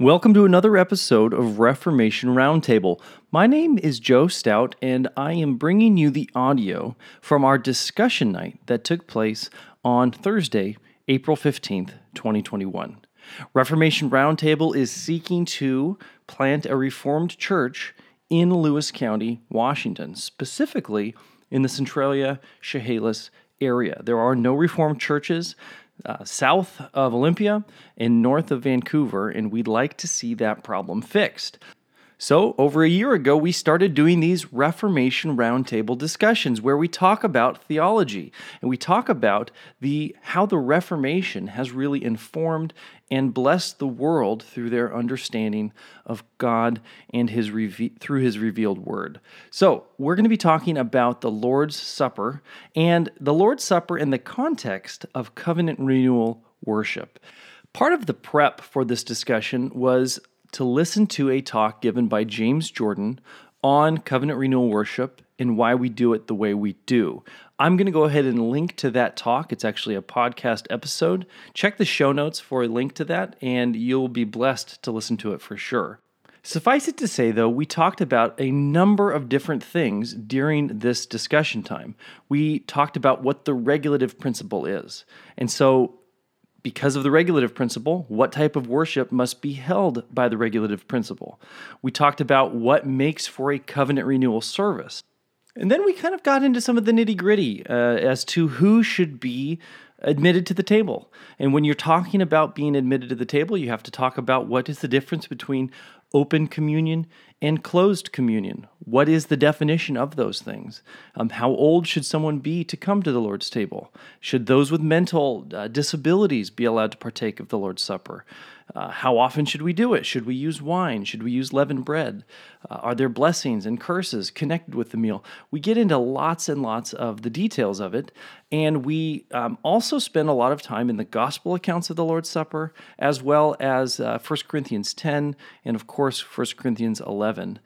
Welcome to another episode of Reformation Roundtable. My name is Joe Stout, and I am bringing you the audio from our discussion night that took place on Thursday, April 15th, 2021. Reformation Roundtable is seeking to plant a Reformed church in Lewis County, Washington, specifically in the Centralia Chehalis area. There are no Reformed churches uh, south of Olympia and north of Vancouver, and we'd like to see that problem fixed. So, over a year ago, we started doing these Reformation Roundtable discussions where we talk about theology and we talk about the how the Reformation has really informed and blessed the world through their understanding of God and his reve- through his revealed word. So, we're going to be talking about the Lord's Supper and the Lord's Supper in the context of covenant renewal worship. Part of the prep for this discussion was to listen to a talk given by James Jordan on covenant renewal worship and why we do it the way we do. I'm going to go ahead and link to that talk. It's actually a podcast episode. Check the show notes for a link to that, and you'll be blessed to listen to it for sure. Suffice it to say, though, we talked about a number of different things during this discussion time. We talked about what the regulative principle is. And so because of the regulative principle, what type of worship must be held by the regulative principle. We talked about what makes for a covenant renewal service. And then we kind of got into some of the nitty gritty uh, as to who should be admitted to the table. And when you're talking about being admitted to the table, you have to talk about what is the difference between open communion and closed communion. What is the definition of those things? Um, how old should someone be to come to the Lord's table? Should those with mental uh, disabilities be allowed to partake of the Lord's Supper? Uh, how often should we do it? Should we use wine? Should we use leavened bread? Uh, are there blessings and curses connected with the meal? We get into lots and lots of the details of it, and we um, also spend a lot of time in the gospel accounts of the Lord's Supper, as well as uh, 1 Corinthians 10 and, of course, 1 Corinthians 11.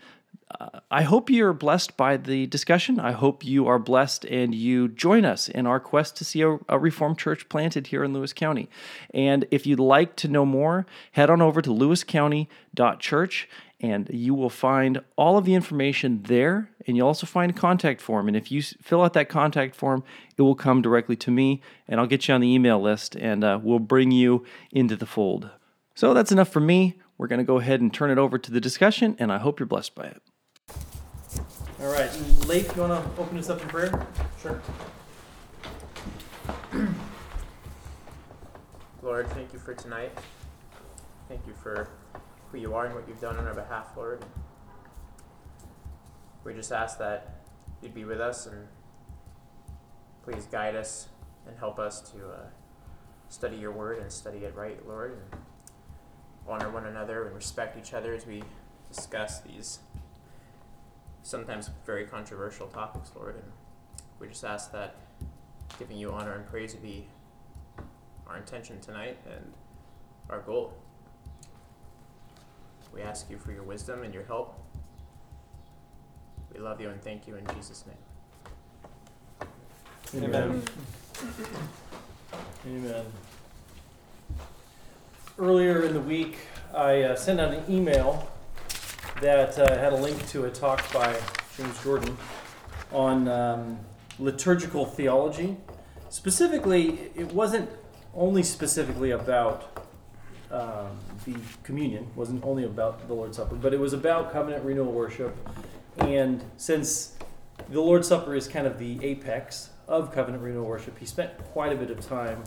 I hope you're blessed by the discussion. I hope you are blessed and you join us in our quest to see a, a, Reformed church planted here in Lewis County. And if you'd like to know more, head on over to lewiscounty.church and you will find all of the information there. And you'll also find a contact form. And if you fill out that contact form, it will come directly to me and I'll get you on the email list and uh, we'll bring you into the fold. So that's enough for me. We're going to go ahead and turn it over to the discussion, and I hope you're blessed by it. All right, Lake, you want to open us up in prayer? Sure. Lord, thank you for tonight. Thank you for who you are and what you've done on our behalf, Lord. We just ask that you'd be with us and please guide us and help us to uh, study your word and study it right, Lord, and honor one another and respect each other as we discuss these sometimes very controversial topics, Lord. And we just ask that giving you honor and praise be our intention tonight and our goal. We ask you for your wisdom and your help. We love you and thank you in Jesus' name. Amen. Amen. Earlier in the week, I uh, sent out an email that uh, had a link to a talk by James Jordan on um, liturgical theology. Specifically, it wasn't only specifically about um, the communion, wasn't only about the Lord's Supper, but it was about covenant renewal worship. And since the Lord's Supper is kind of the apex of covenant renewal worship, he spent quite a bit of time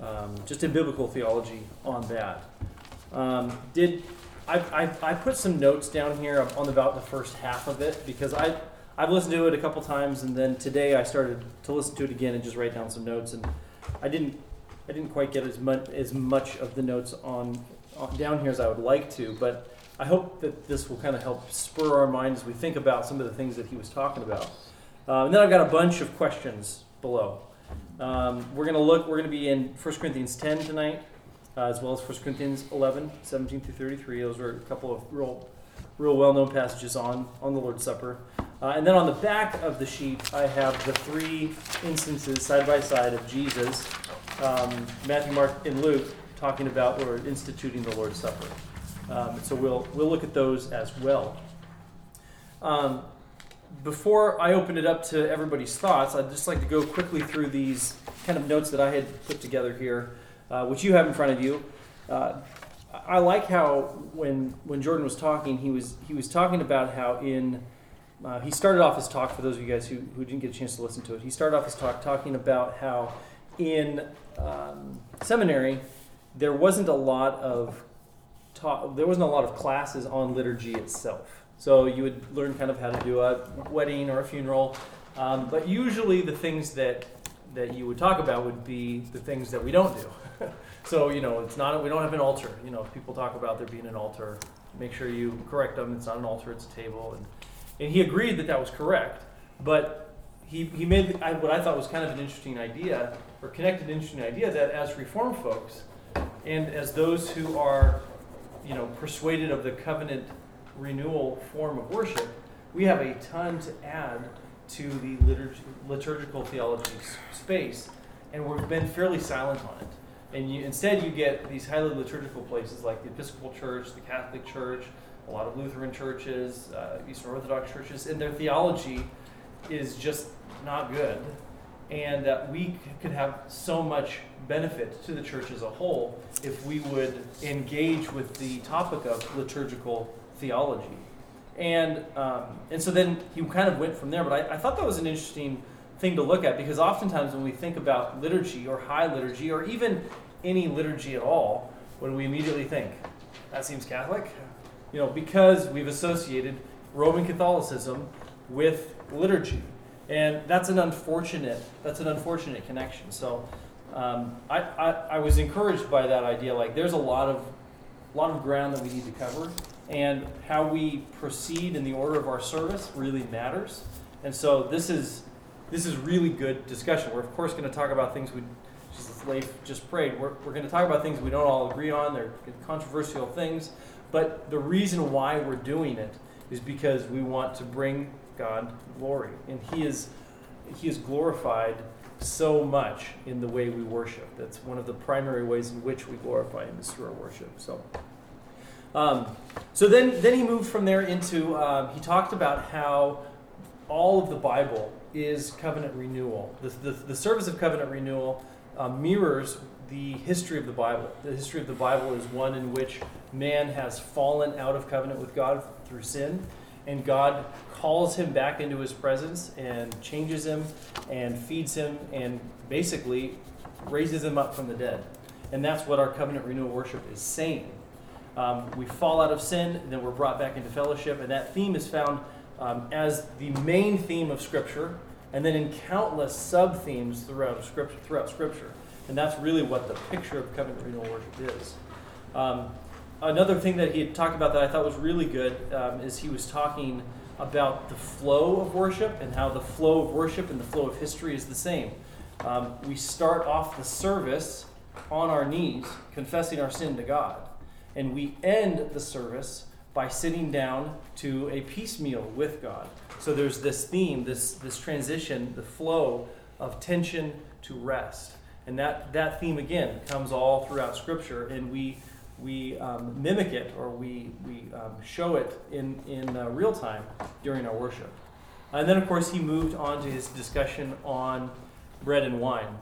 um, just in biblical theology on that. Um, did I, I, I put some notes down here on about the first half of it because I I've listened to it a couple times and then today I started to listen to it again and just write down some notes and I didn't I didn't quite get as much as much of the notes on, on down here as I would like to, but I hope that this will kind of help spur our mind as we think about some of the things that he was talking about. Uh, and then I've got a bunch of questions below. Um, we're going to look. We're going to be in 1 Corinthians 10 tonight uh, as well as 1 Corinthians 11, 17 through 33. Those are a couple of real, real well-known passages on, on the Lord's Supper. Uh, and then on the back of the sheet, I have the three instances side by side of Jesus, um, Matthew, Mark, and Luke, talking about or instituting the Lord's Supper. Um, so we'll, we'll look at those as well. Um, before I open it up to everybody's thoughts, I'd just like to go quickly through these kind of notes that I had put together here, uh, which you have in front of you. Uh, I like how when when Jordan was talking, he was he was talking about how in uh, he started off his talk for those of you guys who, who didn't get a chance to listen to it. He started off his talk talking about how in um, seminary there wasn't a lot of ta- there wasn't a lot of classes on liturgy itself. So you would learn kind of how to do a wedding or a funeral, um, but usually the things that that you would talk about would be the things that we don't do. so you know, it's not we don't have an altar. You know, if people talk about there being an altar, make sure you correct them. It's not an altar; it's a table. And and he agreed that that was correct, but he he made what I thought was kind of an interesting idea, or connected interesting idea that as Reformed folks, and as those who are, you know, persuaded of the covenant renewal form of worship, we have a ton to add to the liturg- liturgical theology space, and we've been fairly silent on it. And you, instead, you get these highly liturgical places like the Episcopal Church, the Catholic Church, a lot of Lutheran churches, uh, Eastern Orthodox churches, and their theology is just not good. And that we could have so much benefit to the church as a whole if we would engage with the topic of liturgical theology. And, um, and so then he kind of went from there. But I, I thought that was an interesting thing to look at because oftentimes when we think about liturgy or high liturgy or even any liturgy at all, what do we immediately think? That seems Catholic? You know, because we've associated Roman Catholicism with liturgy. And that's an unfortunate, that's an unfortunate connection. So um, I, I, I was encouraged by that idea. Like there's a lot of, lot of ground that we need to cover and how we proceed in the order of our service really matters. And so this is this is really good discussion. We're of course going to talk about things we just Leif just prayed. We're, we're going to talk about things we don't all agree on. They're controversial things, but the reason why we're doing it is because we want to bring God glory, and He is He is glorified so much in the way we worship. That's one of the primary ways in which we glorify Him is through our worship. So. Um, so then, then he moved from there into, um, he talked about how all of the Bible is covenant renewal. The, the, the service of covenant renewal uh, mirrors the history of the Bible. The history of the Bible is one in which man has fallen out of covenant with God through sin, and God calls him back into his presence and changes him and feeds him and basically raises him up from the dead. And that's what our covenant renewal worship is saying. Um, we fall out of sin, then we're brought back into fellowship, and that theme is found um, as the main theme of Scripture, and then in countless sub themes throughout Scripture. Throughout Scripture, and that's really what the picture of covenant renewal worship is. Um, another thing that he talked about that I thought was really good um, is he was talking about the flow of worship and how the flow of worship and the flow of history is the same. Um, we start off the service on our knees, confessing our sin to God and we end the service by sitting down to a piecemeal with God. So there's this theme, this this transition, the flow of tension to rest, and that that theme again comes all throughout Scripture, and we we um, mimic it or we we um, show it in in uh, real time during our worship. And then of course he moved on to his discussion on bread and wine,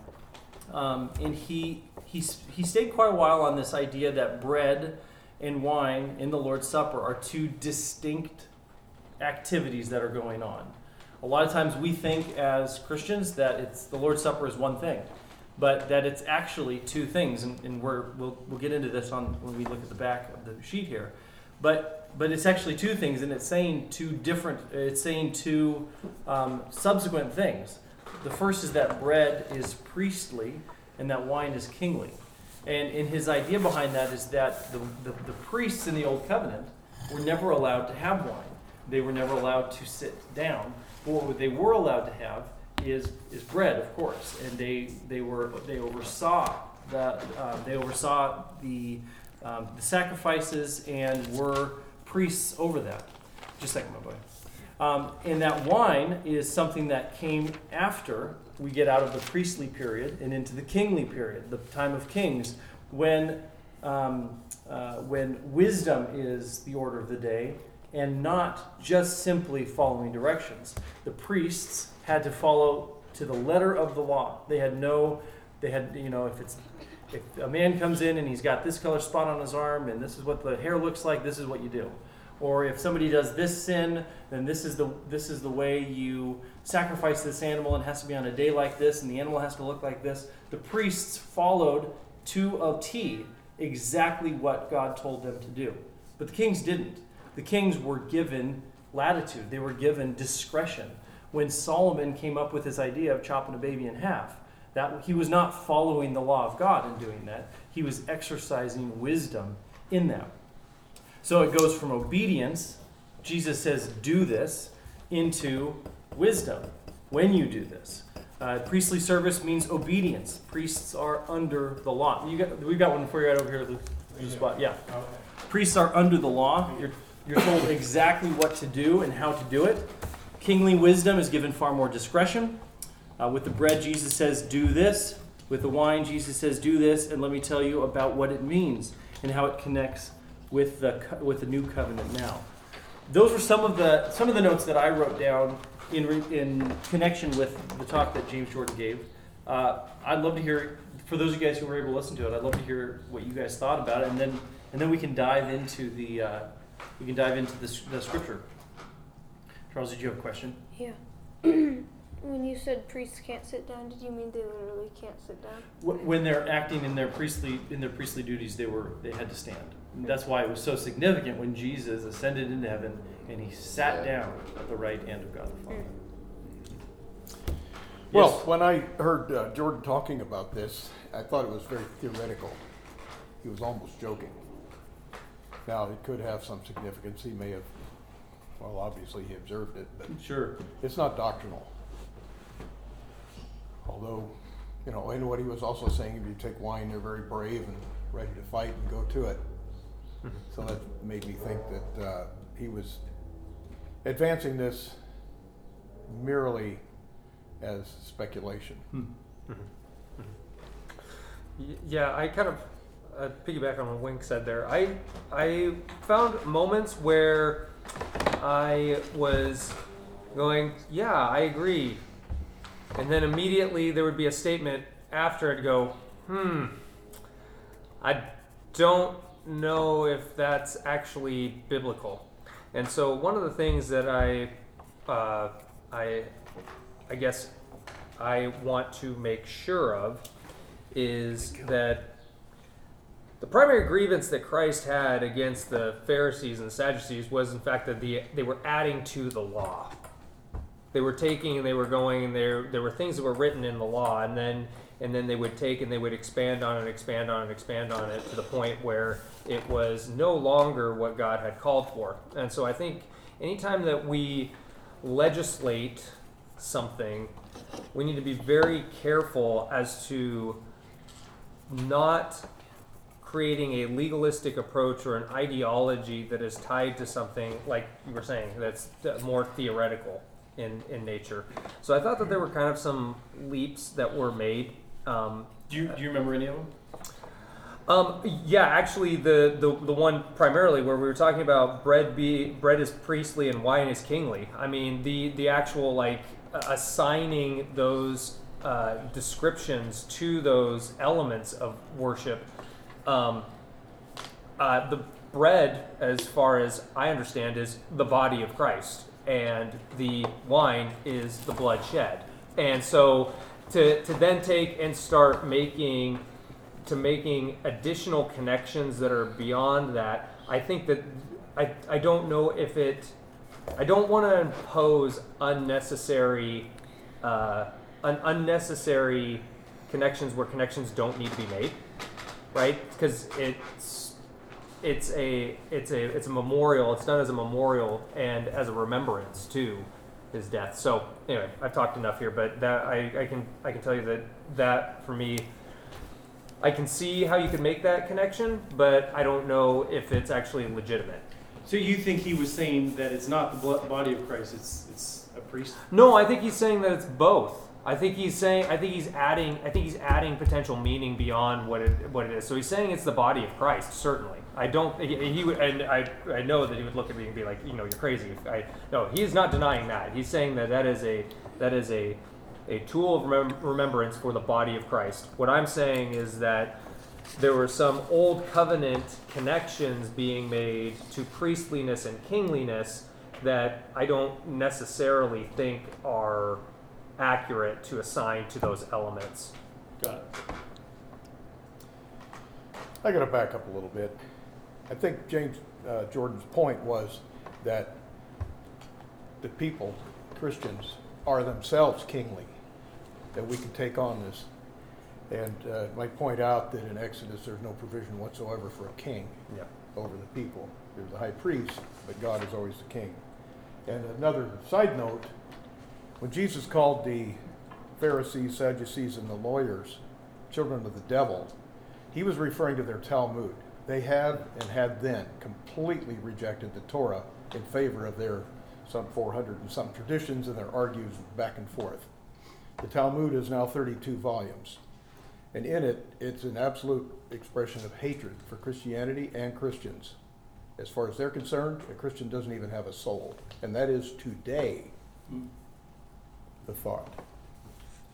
um, and he he he stayed quite a while on this idea that bread and wine in the Lord's Supper are two distinct activities that are going on. A lot of times we think as Christians that it's the Lord's Supper is one thing, but that it's actually two things, and, and we're, we'll, we'll get into this on when we look at the back of the sheet here. But but it's actually two things, and it's saying two different. It's saying two um, subsequent things. The first is that bread is priestly, and that wine is kingly. And, and his idea behind that is that the, the, the, priests in the Old Covenant were never allowed to have wine. They were never allowed to sit down. But what they were allowed to have is, is bread, of course. And they, they, were, they oversaw, the, uh, they oversaw the, um, the sacrifices and were priests over that. Just a second, my boy. Um, and that wine is something that came after we get out of the priestly period and into the kingly period, the time of kings, when um, uh, when wisdom is the order of the day and not just simply following directions. The priests had to follow to the letter of the law. They had no, they had, you know, if it's if a man comes in and he's got this color spot on his arm and this is what the hair looks like, this is what you do. Or if somebody does this sin, then this is the this is the way you sacrifice this animal and has to be on a day like this and the animal has to look like this. The priests followed to a T exactly what God told them to do. But the kings didn't. The kings were given latitude. They were given discretion. When Solomon came up with his idea of chopping a baby in half, that he was not following the law of God in doing that. He was exercising wisdom in that. So it goes from obedience, Jesus says, do this, into wisdom when you do this. Uh, priestly service means obedience. Priests are under the law. You got, we've got one for you right over here, the spot. Yeah. Priests are under the law. You're, you're told exactly what to do and how to do it. Kingly wisdom is given far more discretion. Uh, with the bread, Jesus says, do this. With the wine, Jesus says, do this. And let me tell you about what it means and how it connects with the with the new covenant now. Those were some of the some of the notes that I wrote down in in connection with the talk that James Jordan gave. Uh, I'd love to hear for those of you guys who were able to listen to it. I'd love to hear what you guys thought about it, and then and then we can dive into the uh, we can dive into the, the scripture. Charles, did you have a question? Yeah. when you said priests can't sit down, did you mean they literally can't sit down? When they're acting in their priestly in their priestly duties, they were they had to stand. And that's why it was so significant when Jesus ascended into heaven and he sat down at the right hand of God the Father. Well, when I heard uh, Jordan talking about this, I thought it was very theoretical. He was almost joking. Now, it could have some significance. He may have, well, obviously he observed it, but Sure. it's not doctrinal. Although, you know, and what he was also saying, if you take wine, they're very brave and ready to fight and go to it. So that made me think that uh, he was advancing this merely as speculation. Y- Yeah, I kind of uh, piggyback on what Wink said there. I I found moments where I was going, yeah, I agree, and then immediately there would be a statement after I'd go, hmm, I don't know if that's actually biblical. And so one of the things that I uh, I I guess I want to make sure of is that the primary grievance that Christ had against the Pharisees and Sadducees was, in fact, that the, they were adding to the law. They were taking and they were going, and there there were things that were written in the law, and then and then they would take and they would expand on it, expand on it, expand on it to the point where it was no longer what God had called for. And so I think anytime that we legislate something, we need to be very careful as to not creating a legalistic approach or an ideology that is tied to something like you were saying that's more theoretical in, in nature. So I thought that there were kind of some leaps that were made. Um, Do you, do you remember any of them? Um, yeah, actually, the, the the one primarily where we were talking about bread be bread is priestly and wine is kingly. I mean, the the actual like assigning those uh, descriptions to those elements of worship. Um, uh, the bread, as far as I understand, is the body of Christ, and the wine is the blood shed. And so, to to then take and start making to making additional connections that are beyond that, I think that I, I don't know if it, I don't want to impose unnecessary, uh, un, unnecessary connections where connections don't need to be made, right? Because it's, it's a, it's a, it's a memorial. It's done as a memorial and as a remembrance to his death. So anyway, I've talked enough here, but that I, I can, I can tell you that that for me I can see how you could make that connection, but I don't know if it's actually legitimate. So you think he was saying that it's not the blood, body of Christ, it's, it's a priest? No, I think he's saying that it's both. I think he's saying. I think he's adding. I think he's adding potential meaning beyond what it what it is. So he's saying it's the body of Christ. Certainly, I don't. He, he would, and I I know that he would look at me and be like, you know, you're crazy. I no, he is not denying that. He's saying that that is a that is a a tool of remem- remembrance for the body of Christ. What I'm saying is that there were some old covenant connections being made to priestliness and kingliness that I don't necessarily think are accurate to assign to those elements. Got it. I got to back up a little bit. I think James uh, Jordan's point was that the people, Christians, are themselves kingly, that we can take on this. And uh, might point out that in Exodus, there's no provision whatsoever for a king Yeah. over the people. There's a high priest, but God is always the king. And another side note, when Jesus called the Pharisees, Sadducees, and the lawyers children of the devil, he was referring to their Talmud. They had and had then completely rejected the Torah in favor of their some 400 and some traditions and their argues back and forth. The Talmud is now 32 volumes. And in it, it's an absolute expression of hatred for Christianity and Christians. As far as they're concerned, a Christian doesn't even have a soul. And that is today the thought.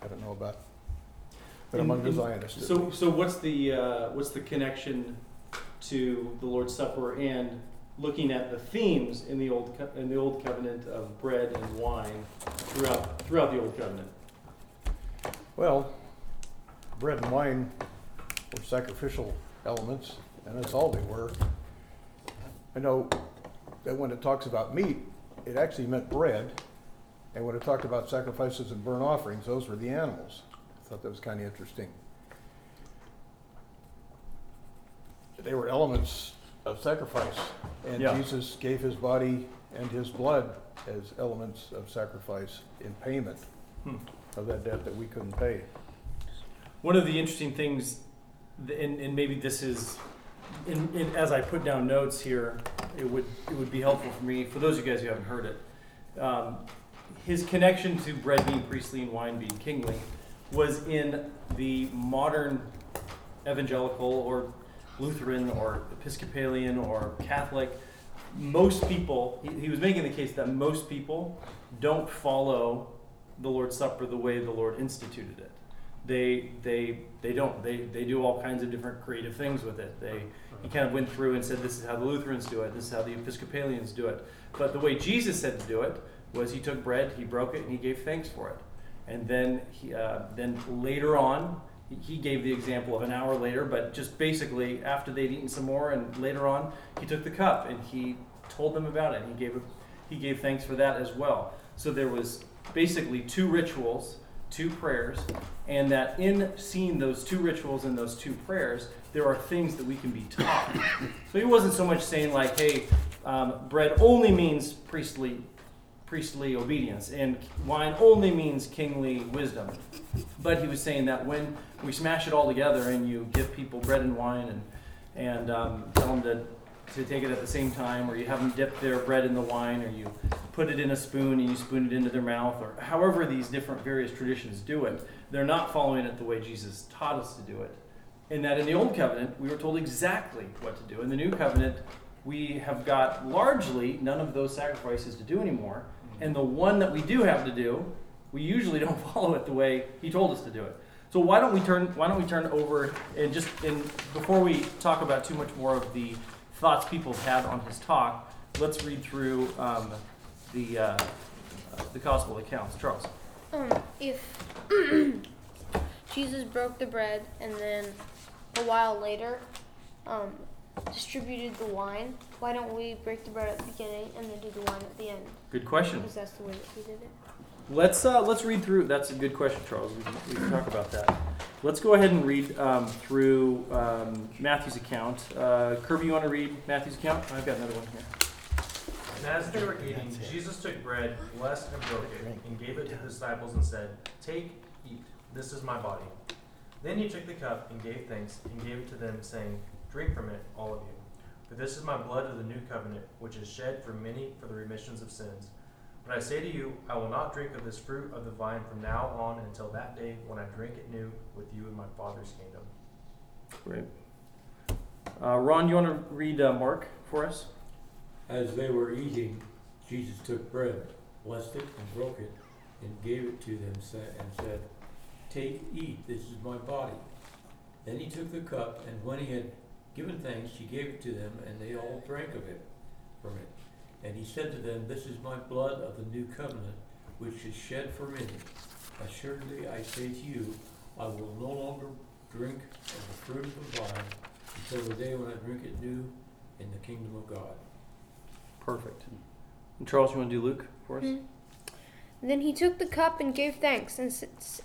I don't know about, but And- among the and Zionists. So, so what's the uh, what's the connection to the Lord's Supper and looking at the themes in the old Co- in the old covenant of bread and wine throughout throughout the old covenant? Well, bread and wine were sacrificial elements, and that's all they were. I know that when it talks about meat, it actually meant bread, and when it talked about sacrifices and burnt offerings, those were the animals. I thought that was kind of interesting. They were elements of sacrifice, and Yeah. Jesus gave his body and his blood as elements of sacrifice in payment Hmm. Of that debt that we couldn't pay. One of the interesting things, th- and, and maybe this is, in, in, as I put down notes here, it would it would be helpful for me for those of you guys who haven't heard it. Um, his connection to bread being priestly and wine being kingly was in the modern evangelical or Lutheran or Episcopalian or Catholic. Most people, he, he was making the case that most people don't follow the Lord's Supper the way the Lord instituted it. They they they don't. They they do all kinds of different creative things with it. They he kind of went through and said this is how the lutherans do it. This is how the episcopalians do it. But the way jesus said to do it was he took bread he broke it and he gave thanks for it. And then he uh, then later on he- gave the example of an hour later but just basically after they'd eaten some more and later on he took the cup and he told them about it. He gave he gave thanks for that as well. So there was basically two rituals two prayers, and that in seeing those two rituals and those two prayers, there are things that we can be taught. so he wasn't so much saying like, "Hey, um, bread only means priestly, priestly obedience, and wine only means kingly wisdom," but he was saying that when we smash it all together and you give people bread and wine and and um, tell them to to take it at the same time, or you have them dip their bread in the wine, or you put it in a spoon and you spoon it into their mouth, or however these different various traditions do it, they're not following it the way Jesus taught us to do it. In that in the Old Covenant, we were told exactly what to do. In the New Covenant, we have got largely none of those sacrifices to do anymore. Mm-hmm. And the one that we do have to do, we usually don't follow it the way He told us to do it. So why don't we turn why don't we turn over and just in before we talk about too much more of the thoughts people have had on his talk, let's read through um, the uh, the gospel accounts. Charles. Um, if Jesus broke the bread and then a while later um, distributed the wine, why don't we break the bread at the beginning and then do the wine at the end? Good question. Because that's the way that he did it. Let's uh, let's read through. That's a good question, Charles. We can, we can talk about that. Let's go ahead and read um, through um, Matthew's account. Uh, Kirby, you want to read Matthew's account? I've got another one here. And as they were eating, Jesus took bread, blessed and broke it, and gave it to the disciples and said, Take, eat, this is my body. Then he took the cup and gave thanks and gave it to them, saying, Drink from it, all of you. For this is my blood of the new covenant, which is shed for many for the remissions of sins. But I say to you, I will not drink of this fruit of the vine from now on until that day when I drink it new with you in my Father's kingdom. Great. Uh, Ron, you want to read uh, Mark for us? As they were eating, Jesus took bread, blessed it, and broke it, and gave it to them, and said, Take, eat, this is my body. Then he took the cup, and when he had given thanks, he gave it to them, and they all drank of it from it. And he said to them, This is my blood of the new covenant, which is shed for many. Assuredly, I say to you, I will no longer drink of the fruit of the vine until the day when I drink it new in the kingdom of God. Perfect. And Charles, you want to do Luke for us? Mhm. Then he took the cup and gave thanks, and,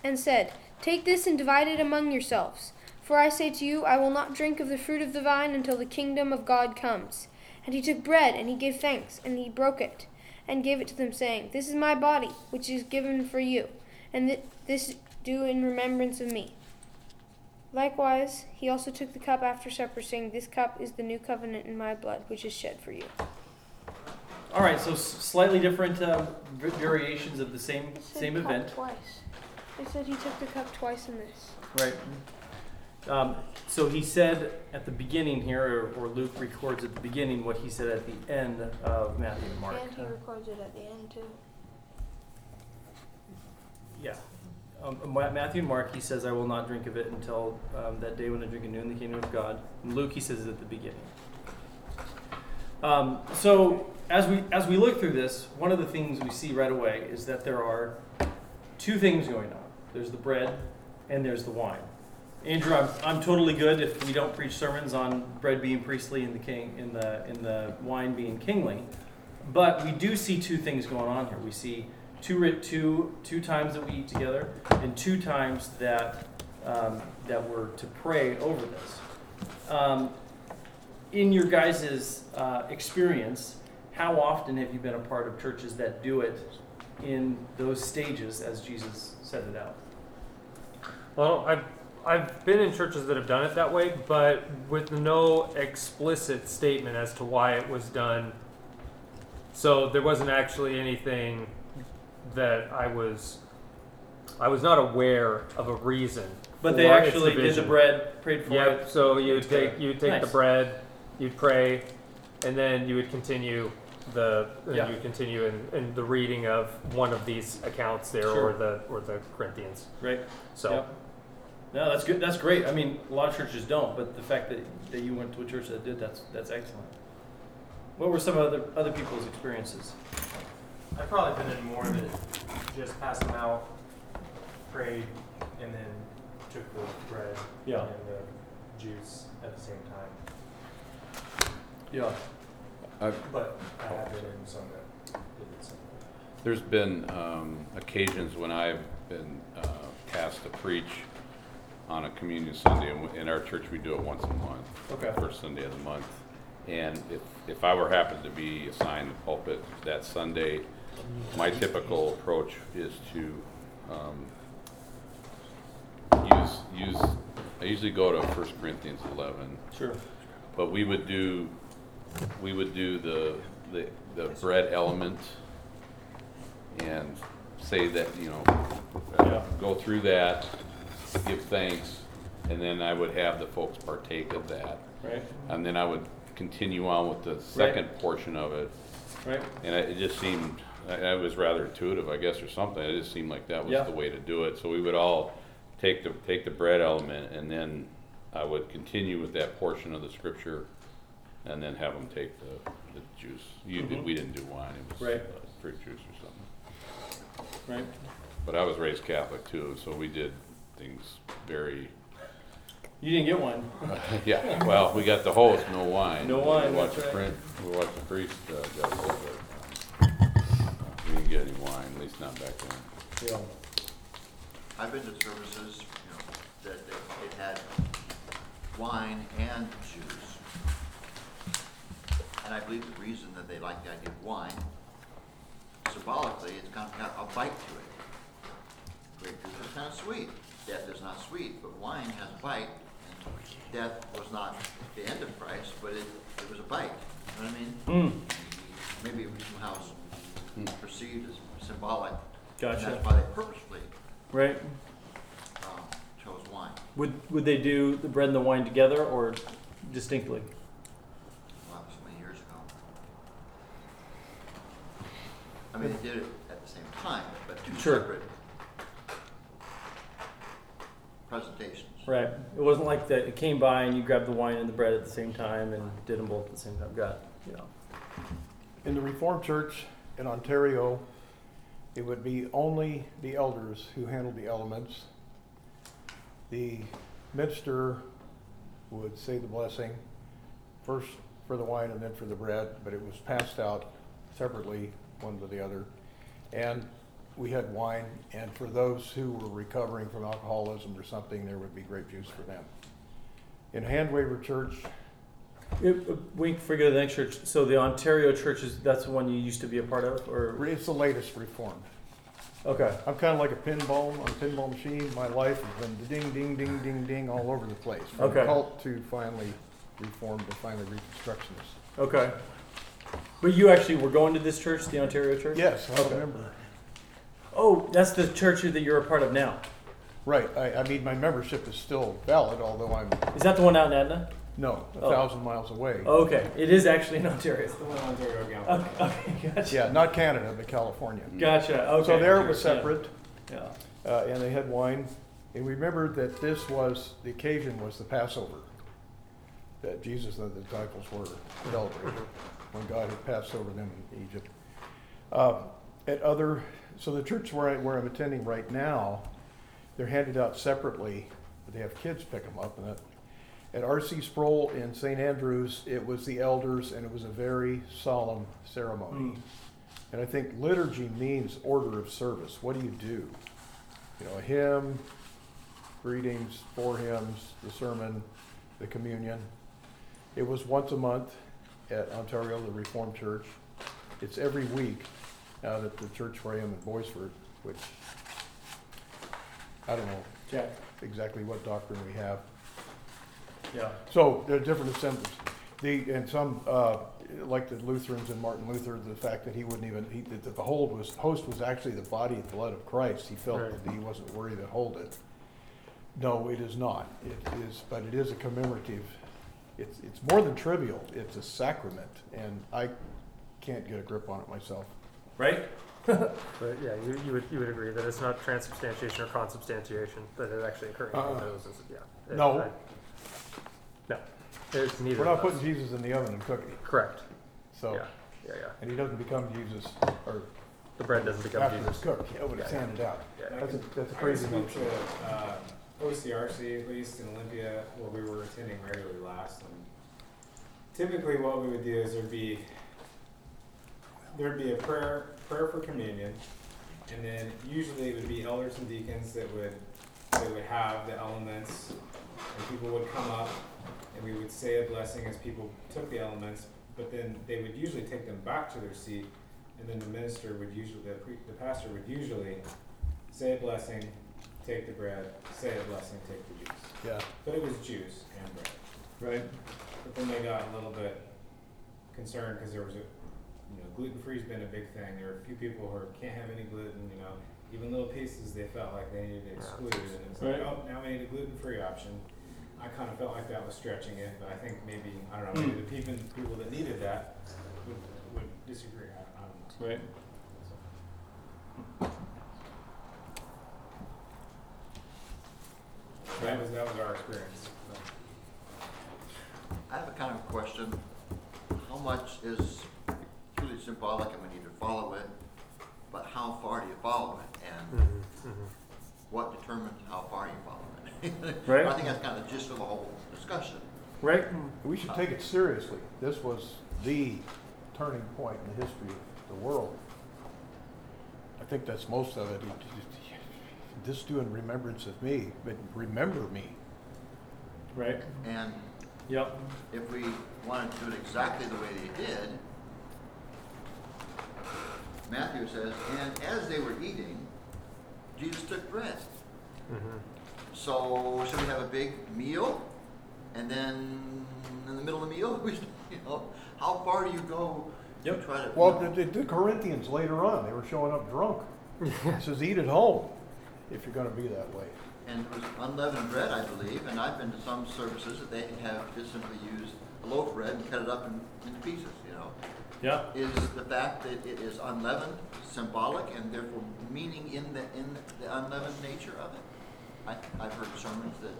and said, Take this and divide it among yourselves. For I say to you, I will not drink of the fruit of the vine until the kingdom of God comes. And he took bread, and he gave thanks, and he broke it, and gave it to them, saying, This is my body, which is given for you, and th- this do in remembrance of me. Likewise, he also took the cup after supper, saying, This cup is the new covenant in my blood, which is shed for you. All right, so slightly different uh, v- variations of the same It said same cup event, Twice. It said he took the cup twice in this. right? Um, so he said at the beginning here, or, or Luke records at the beginning what he said at the end of Matthew and Mark. And he records it at the end too. yeah. Um, Matthew and Mark, he says, "I will not drink of it until um, that day when I drink anew in the kingdom of God." And Luke, he says it at the beginning. Um, so as we as we look through this, one of the things we see right away is that there are two things going on. There's the bread, and there's the wine. Andrew, I'm, I'm totally good if we don't preach sermons on bread being priestly and the king in the in the wine being kingly. But we do see two things going on here. We see two two two times that we eat together, and two times that um, that we're to pray over this. Um, in your guys' uh, experience, how often have you been a part of churches that do it in those stages as Jesus set it out? Well, I've I've been in churches that have done it that way, but with no explicit statement as to why it was done. So there wasn't actually anything that I was I was not aware of a reason. But they actually did the bread, prayed for Yep. it. So you would take you take the bread, you'd pray, and then you would continue the Yeah. you would continue in, in the reading of one of these accounts there Sure. or the or the Corinthians. Right. So Yep. No, that's good. That's great. I mean, a lot of churches don't, but the fact that, that you went to a church that did, that's that's excellent. What were some other other people's experiences? I've probably been in more that just passed them out, prayed, and then took the bread Yeah. and the juice at the same time. Yeah. But I have been in some that did it similar. There's been um, occasions when I've been uh, tasked to preach on a communion Sunday. and In our church, we do it once a month. Okay. First Sunday of the month. And if, if I were happened to be assigned the pulpit that Sunday, my typical approach is to um, use, use, I usually go to First Corinthians 11. Sure. But we would do, we would do the, the, the bread element and say that, you know, Yeah. go through that, give thanks, and then I would have the folks partake of that. Right. And then I would continue on with the second portion of it. Right. And I- it just seemed, I, I was rather intuitive, I guess, or something. It just seemed like that was Yeah. the way to do it. So we would all take the, take the bread element and then I would continue with that portion of the scripture and then have them take the, the juice. You did, Mhm. we didn't do wine, it was Right. uh, fruit juice or something. Right. But I was raised Catholic too, so we did things very, You didn't get one. yeah, well, we got the host, no wine. No wine, We watched that's the right. print, we watched the priest, uh, judge it, but, uh, we didn't get any wine, at least not back then. Yeah. I've been to services, you know, that it, it had wine and juice. And I believe the reason that they like the idea of wine, symbolically, it's kind of got a bite to it. Grape juice is kind of sweet, death is not sweet, but wine has a bite, and death was not the end of Christ, but it, it was a bite, you know what I mean? Mm. Maybe a reason how perceived as symbolic. Gotcha. that's why they purposely Right. um, chose wine. Would would they do the bread and the wine together or distinctly? Wow, so many years ago. I mean, they did it at the same time, but two Sure. separate presentations. Right. It wasn't like that. It came by and you grabbed the wine and the bread at the same time and did them both at the same time. Got it. know. In the Reformed Church in Ontario, it would be only the elders who handled the elements. The minister would say the blessing, first for the wine and then for the bread, but it was passed out separately, one to the other. And we had wine, and for those who were recovering from alcoholism or something, there would be grape juice for them. In Hand Waver Church, It, uh, we forget the next church. So the Ontario church is that's the one you used to be a part of, or it's the latest reformed. okay, I'm kind of like a pinball on a pinball machine. My life has been ding, ding, ding, ding, ding all over the place. From Okay. cult to finally reformed to finally reconstructionist. okay. But you actually were going to this church, the Ontario church. Yes, I Okay. remember. Oh, that's the church that you're a part of now. Right. I, I mean, my membership is still valid, although I'm Is that the one out in Edna? no a Oh. thousand miles away. Oh, okay, it is actually in Ontario. It's the one on Ontario again. Okay, okay, gotcha. Yeah, not Canada, but California. Gotcha. Okay. So there it was Yeah. separate, Yeah. uh, and they had wine. And we remembered that this was the occasion was the Passover that Jesus and the disciples were celebrating when God had passed over them in Egypt. Uh, at other, so the church where, I, where I'm attending right now, they're handed out separately, but they have kids pick them up. And at R.C. Sproul in St. Andrews, it was the elders, and it was a very solemn ceremony. Mm. And I think liturgy means order of service. What do you do? You know, a hymn, greetings, four hymns, the sermon, the communion. It was once a month at Ontario, the Reformed Church. It's every week out at the church where I am in Boisford, which I don't know exactly what doctrine we have. Yeah. So there are different assemblies. The, and some, uh, like the Lutherans and Martin Luther, the fact that he wouldn't even, he, that the hold was, host was actually the body and blood of Christ. He felt Right. that he wasn't worthy to hold it. No, it is not. It is, but it is a commemorative, it's, it's more than trivial. It's a sacrament and I can't get a grip on it myself. Right. But yeah, you, you would you would agree that it's not transubstantiation or consubstantiation that is actually occurring. in Uh-uh. those instances. yeah. It- No. I- no. It's neither. We're not of putting those. Jesus in the oven and cooking, Correct. so, Yeah. Yeah. Yeah. and he doesn't become Jesus or The bread doesn't become after Jesus. it's cooked, yeah, when it's Yeah. handed out. Yeah. That's a, that's a I crazy can notion. speak to uh, OCRC at least in Olympia, where we were attending regularly last. And typically, what we would do is there'd be there'd be a prayer prayer for communion, and then usually it would be elders and deacons that would that would have the elements, and people would come up, and we would say a blessing as people took the elements. But then they would usually take them back to their seat, and then the minister would usually the, pre, the pastor would usually say a blessing, take the bread, say a blessing, take the juice. Yeah, But it was juice and bread. right. But then they got a little bit concerned because there was a, you know, gluten free's been a big thing. There are a few people who are, can't have any gluten, you know, even little pieces they felt like they needed to exclude. And it's like, oh, now we need a gluten free option. I kind of felt like that was stretching it, but I think maybe, I don't know, hmm. maybe the people, people that needed that would, would disagree. I, I don't know. Right. That was, that was our experience. I have a kind of question. How much is truly symbolic and we need to follow it, but how far do you follow it? And Mhm, mhm. what determines how far you follow it? Right. I think that's kind of the gist of the whole discussion. Right. We should take it seriously. This was the turning point in the history of the world. I think that's most of it. This do in remembrance of me, but remember me. Right. And Yep. if we wanted to do it exactly the way they did, Matthew says, and as they were eating, Jesus took bread. Mhm. So should we have a big meal, and then in the middle of the meal, we, you know, how far do you go Yep. Try to- Well, the, the Corinthians later on, they were showing up drunk. It says, eat at home, if you're gonna be that way. And it was unleavened bread, I believe, and I've been to some services that they have just simply used a loaf of bread and cut it up in, into pieces, you know. Yeah. Is the fact that it is unleavened symbolic and therefore meaning in the, in the unleavened nature of it? I, I've heard sermons that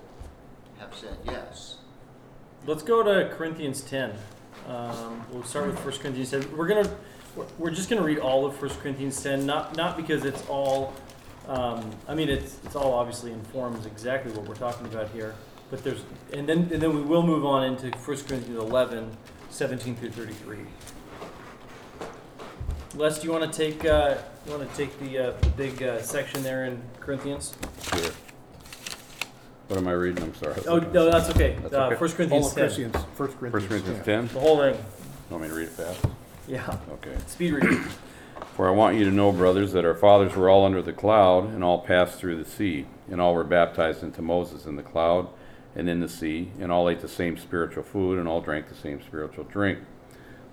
have said yes. Let's go to Corinthians 10. Um, we'll start with 1 Corinthians 10. We're gonna we're- we're just gonna read all of 1 Corinthians 10, not not because it's all. Um, I mean, it's it's all obviously informs exactly what we're talking about here. But there's and then and then we will move on into 1 Corinthians 11, 17 through 33. Les, do you want to take uh, you want to take the uh, the big uh, section there in Corinthians? Sure. What am I reading? I'm sorry. Oh no, that's okay. That's uh, okay. 1 All Corinthians of 10. Corinthians, First First Corinthians Corinthians 10. ten? The whole thing. You want me to read it fast? Yeah. Okay. Speed reading. For I want you to know, brothers, that our fathers were all under the cloud, and all passed through the sea, and all were baptized into Moses in the cloud and in the sea, and all ate the same spiritual food, and all drank the same spiritual drink.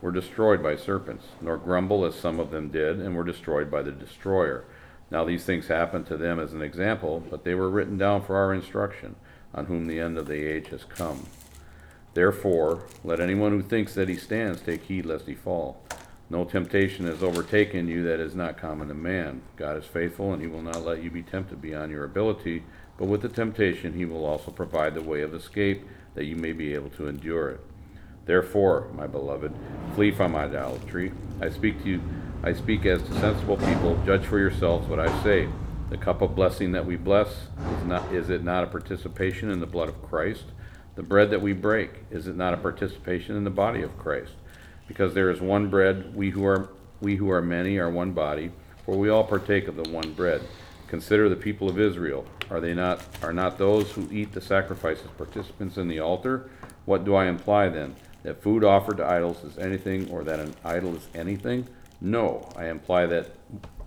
were destroyed by serpents, nor grumble, as some of them did, and were destroyed by the destroyer. Now these things happened to them as an example, but they were written down for our instruction, on whom the end of the age has come. Therefore, let anyone who thinks that he stands take heed lest he fall. No temptation has overtaken you that is not common to man. God is faithful, and he will not let you be tempted beyond your ability, but with the temptation he will also provide the way of escape, that you may be able to endure it. Therefore, my beloved, flee from idolatry. I speak to you, I speak as to sensible people. Judge for yourselves what I say. The cup of blessing that we bless is not is it not a participation in the blood of Christ? The bread that we break, is it not a participation in the body of Christ? Because there is one bread, we who are we who are many are one body, for we all partake of the one bread. Consider the people of Israel. Are they not are not those who eat the sacrifices participants in the altar? What do I imply then? That food offered to idols is anything or that an idol is anything? No, I imply that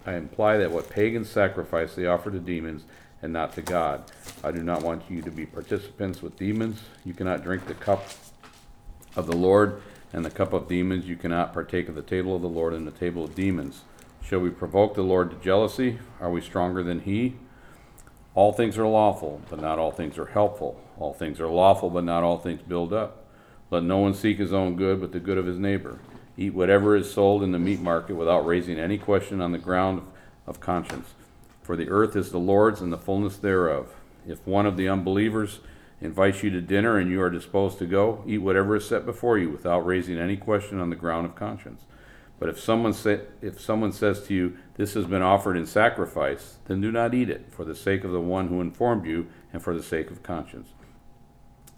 I imply that what pagans sacrifice they offer to demons and not to God. I do not want you to be participants with demons. You cannot drink the cup of the Lord and the cup of demons. You cannot partake of the table of the Lord and the table of demons. Shall we provoke the Lord to jealousy? Are we stronger than he? All things are lawful, but not all things are helpful. All things are lawful, but not all things build up. Let no one seek his own good, but the good of his neighbor. Eat whatever is sold in the meat market without raising any question on the ground of conscience. For the earth is the Lord's and the fullness thereof. If one of the unbelievers invites you to dinner and you are disposed to go, eat whatever is set before you without raising any question on the ground of conscience. But if someone say, if someone says to you, "This has been offered in sacrifice," then do not eat it, for the sake of the one who informed you, and for the sake of conscience.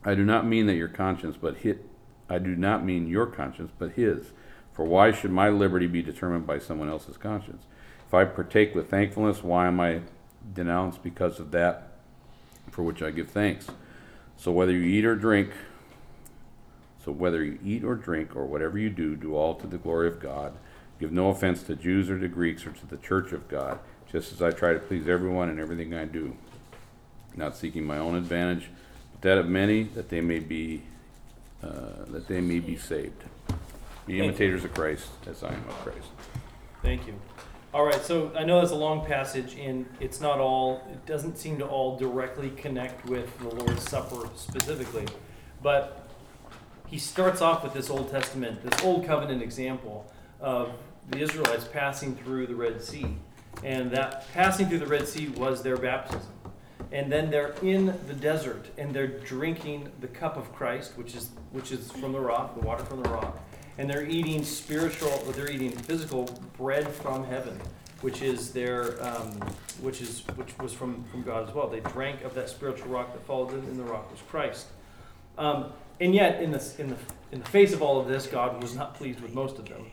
I do not mean that your conscience, but hit. I do not mean your conscience, but his. For why should my liberty be determined by someone else's conscience? If I partake with thankfulness, why am I denounced because of that for which I give thanks? So whether you eat or drink, so whether you eat or drink or whatever you do, do all to the glory of God. Give no offense to Jews or to Greeks or to the church of God, just as I try to please everyone in everything I do, not seeking my own advantage, that of many, that they may be uh, that they may be saved. Be imitators of Christ, as I am of Christ. Thank you. All right, so I know that's a long passage, and it's not all, it doesn't seem to all directly connect with the Lord's Supper specifically. But he starts off with this Old Testament, this Old Covenant example of the Israelites passing through the Red Sea. And that passing through the Red Sea was their baptism. And then they're in the desert and they're drinking the cup of Christ, which is which is from the rock, the water from the rock. And they're eating spiritual, they're eating physical bread from heaven, which is their, um, which is which was from from God as well. They drank of that spiritual rock that followed them, and the rock was Christ. Um, and yet, in the in the in the face of all of this, God was not pleased with most of them.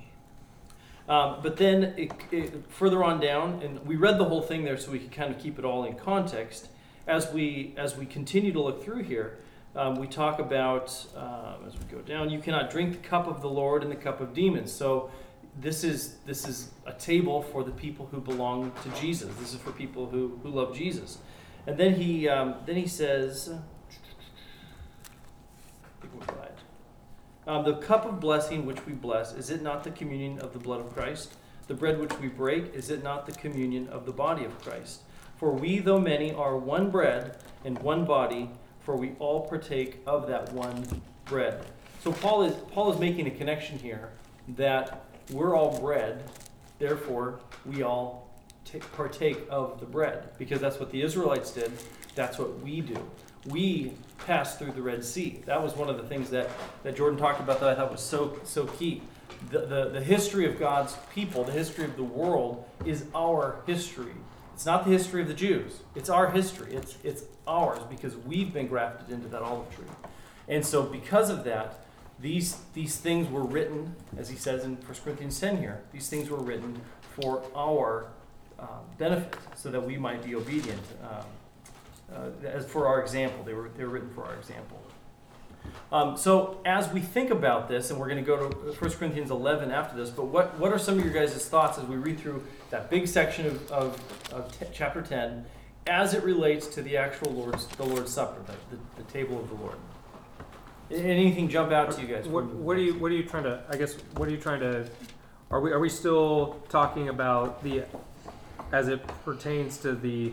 Um, but then it, it, further on down, and we read the whole thing there, so we could kind of keep it all in context. As we as we continue to look through here, um, we talk about um, as we go down. You cannot drink the cup of the Lord and the cup of demons. So this is this is a table for the people who belong to Jesus. This is for people who, who love Jesus. And then he um, then he says, um, the cup of blessing which we bless is it not the communion of the blood of Christ? The bread which we break is it not the communion of the body of Christ? For we, though many, are one bread and one body, for we all partake of that one bread. So Paul is Paul is making a connection here that we're all bread, therefore we all t- partake of the bread because that's what the Israelites did. That's what we do. We pass through the Red Sea. That was one of the things that, that Jordan talked about that I thought was so so key. The, the, the history of God's people, the history of the world, is our history. It's not the history of the Jews. It's our history. It's, it's ours because we've been grafted into that olive tree. And so, because of that, these, these things were written, as he says in 1 Corinthians 10 here, these things were written for our uh, benefit so that we might be obedient. Um, uh, as for our example, they were, they were written for our example. Um, so as we think about this, and we're going to go to 1 Corinthians 11 after this, but what, what are some of your guys' thoughts as we read through that big section of, of, of t- chapter 10 as it relates to the actual Lord's, the Lord's Supper, the, the, the table of the Lord? Anything jump out to you guys? What, what are you What are you trying to? I guess what are you trying to? Are we Are we still talking about the, as it pertains to the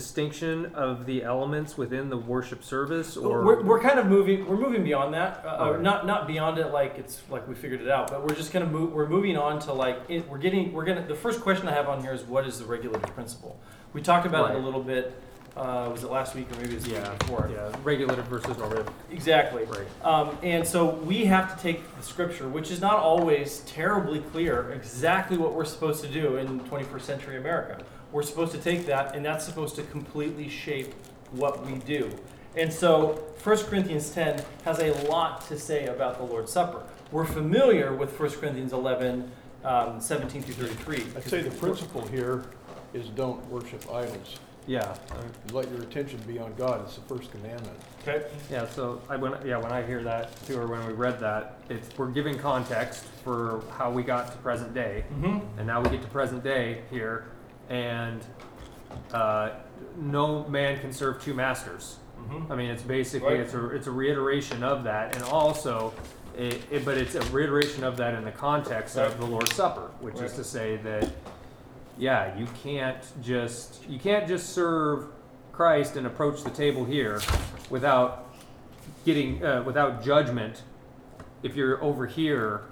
distinction of the elements within the worship service, or? we're, we're kind of moving we're moving beyond that. Uh, Okay. not not beyond it like it's like we figured it out but we're just gonna move we're moving on to like it, we're getting we're gonna the first question i have on here is what is the regulative principle? We talked about it a little bit uh, was it last week or maybe it was the yeah, before? yeah, regulative versus normative, exactly. Right? um, and so we have to take the scripture which is not always terribly clear exactly what we're supposed to do in 21st century america we're supposed to take that and that's supposed to completely shape what we do and so 1 corinthians 10 has a lot to say about the lord's supper we're familiar with 1 corinthians 11 um, 17 through 33 I'd say the principle here is don't worship idols. Yeah, Let your attention be on God. It's the first commandment. okay yeah. So I when yeah when I hear that too, or when we read that, it's we're giving context for how we got to present day, mm-hmm. and now we get to present day here, and uh, no man can serve two masters. Mm-hmm. I mean, it's basically Right. it's a it's a reiteration of that, and also, it, it, but it's a reiteration of that in the context Right. of the Lord's Supper, which Right. is to say that, yeah, you can't just you can't just serve Christ and approach the table here without getting uh, without judgment if you're over here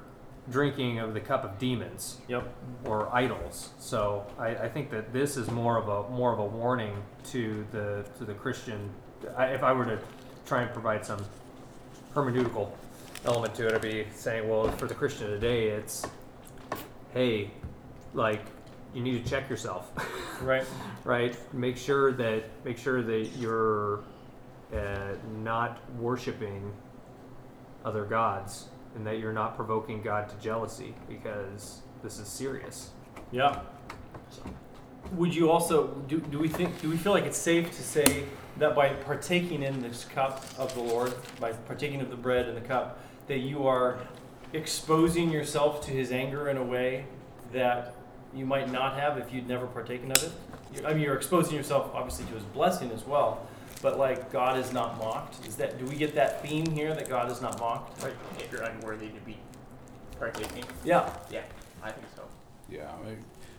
drinking of the cup of demons yep or idols. So I, I think that this is more of a more of a warning to the to the Christian. I, if I were to try and provide some hermeneutical element to it, I'd be saying, well, for the Christian today, it's hey, like you need to check yourself, right right? Make sure that make sure that you're uh, not worshiping other gods and that you're not provoking God to jealousy because this is serious. Yeah. Would you also do? Do we think? Do we feel like it's safe to say that by partaking in this cup of the Lord, by partaking of the bread and the cup, that you are exposing yourself to His anger in a way that you might not have if you'd never partaken of it? I mean, you're exposing yourself obviously to His blessing as well, but like God is not mocked. Is that? Do we get that theme here that God is not mocked? Like, if you're unworthy to be partaking. Yeah. Yeah, I think so. Yeah, I I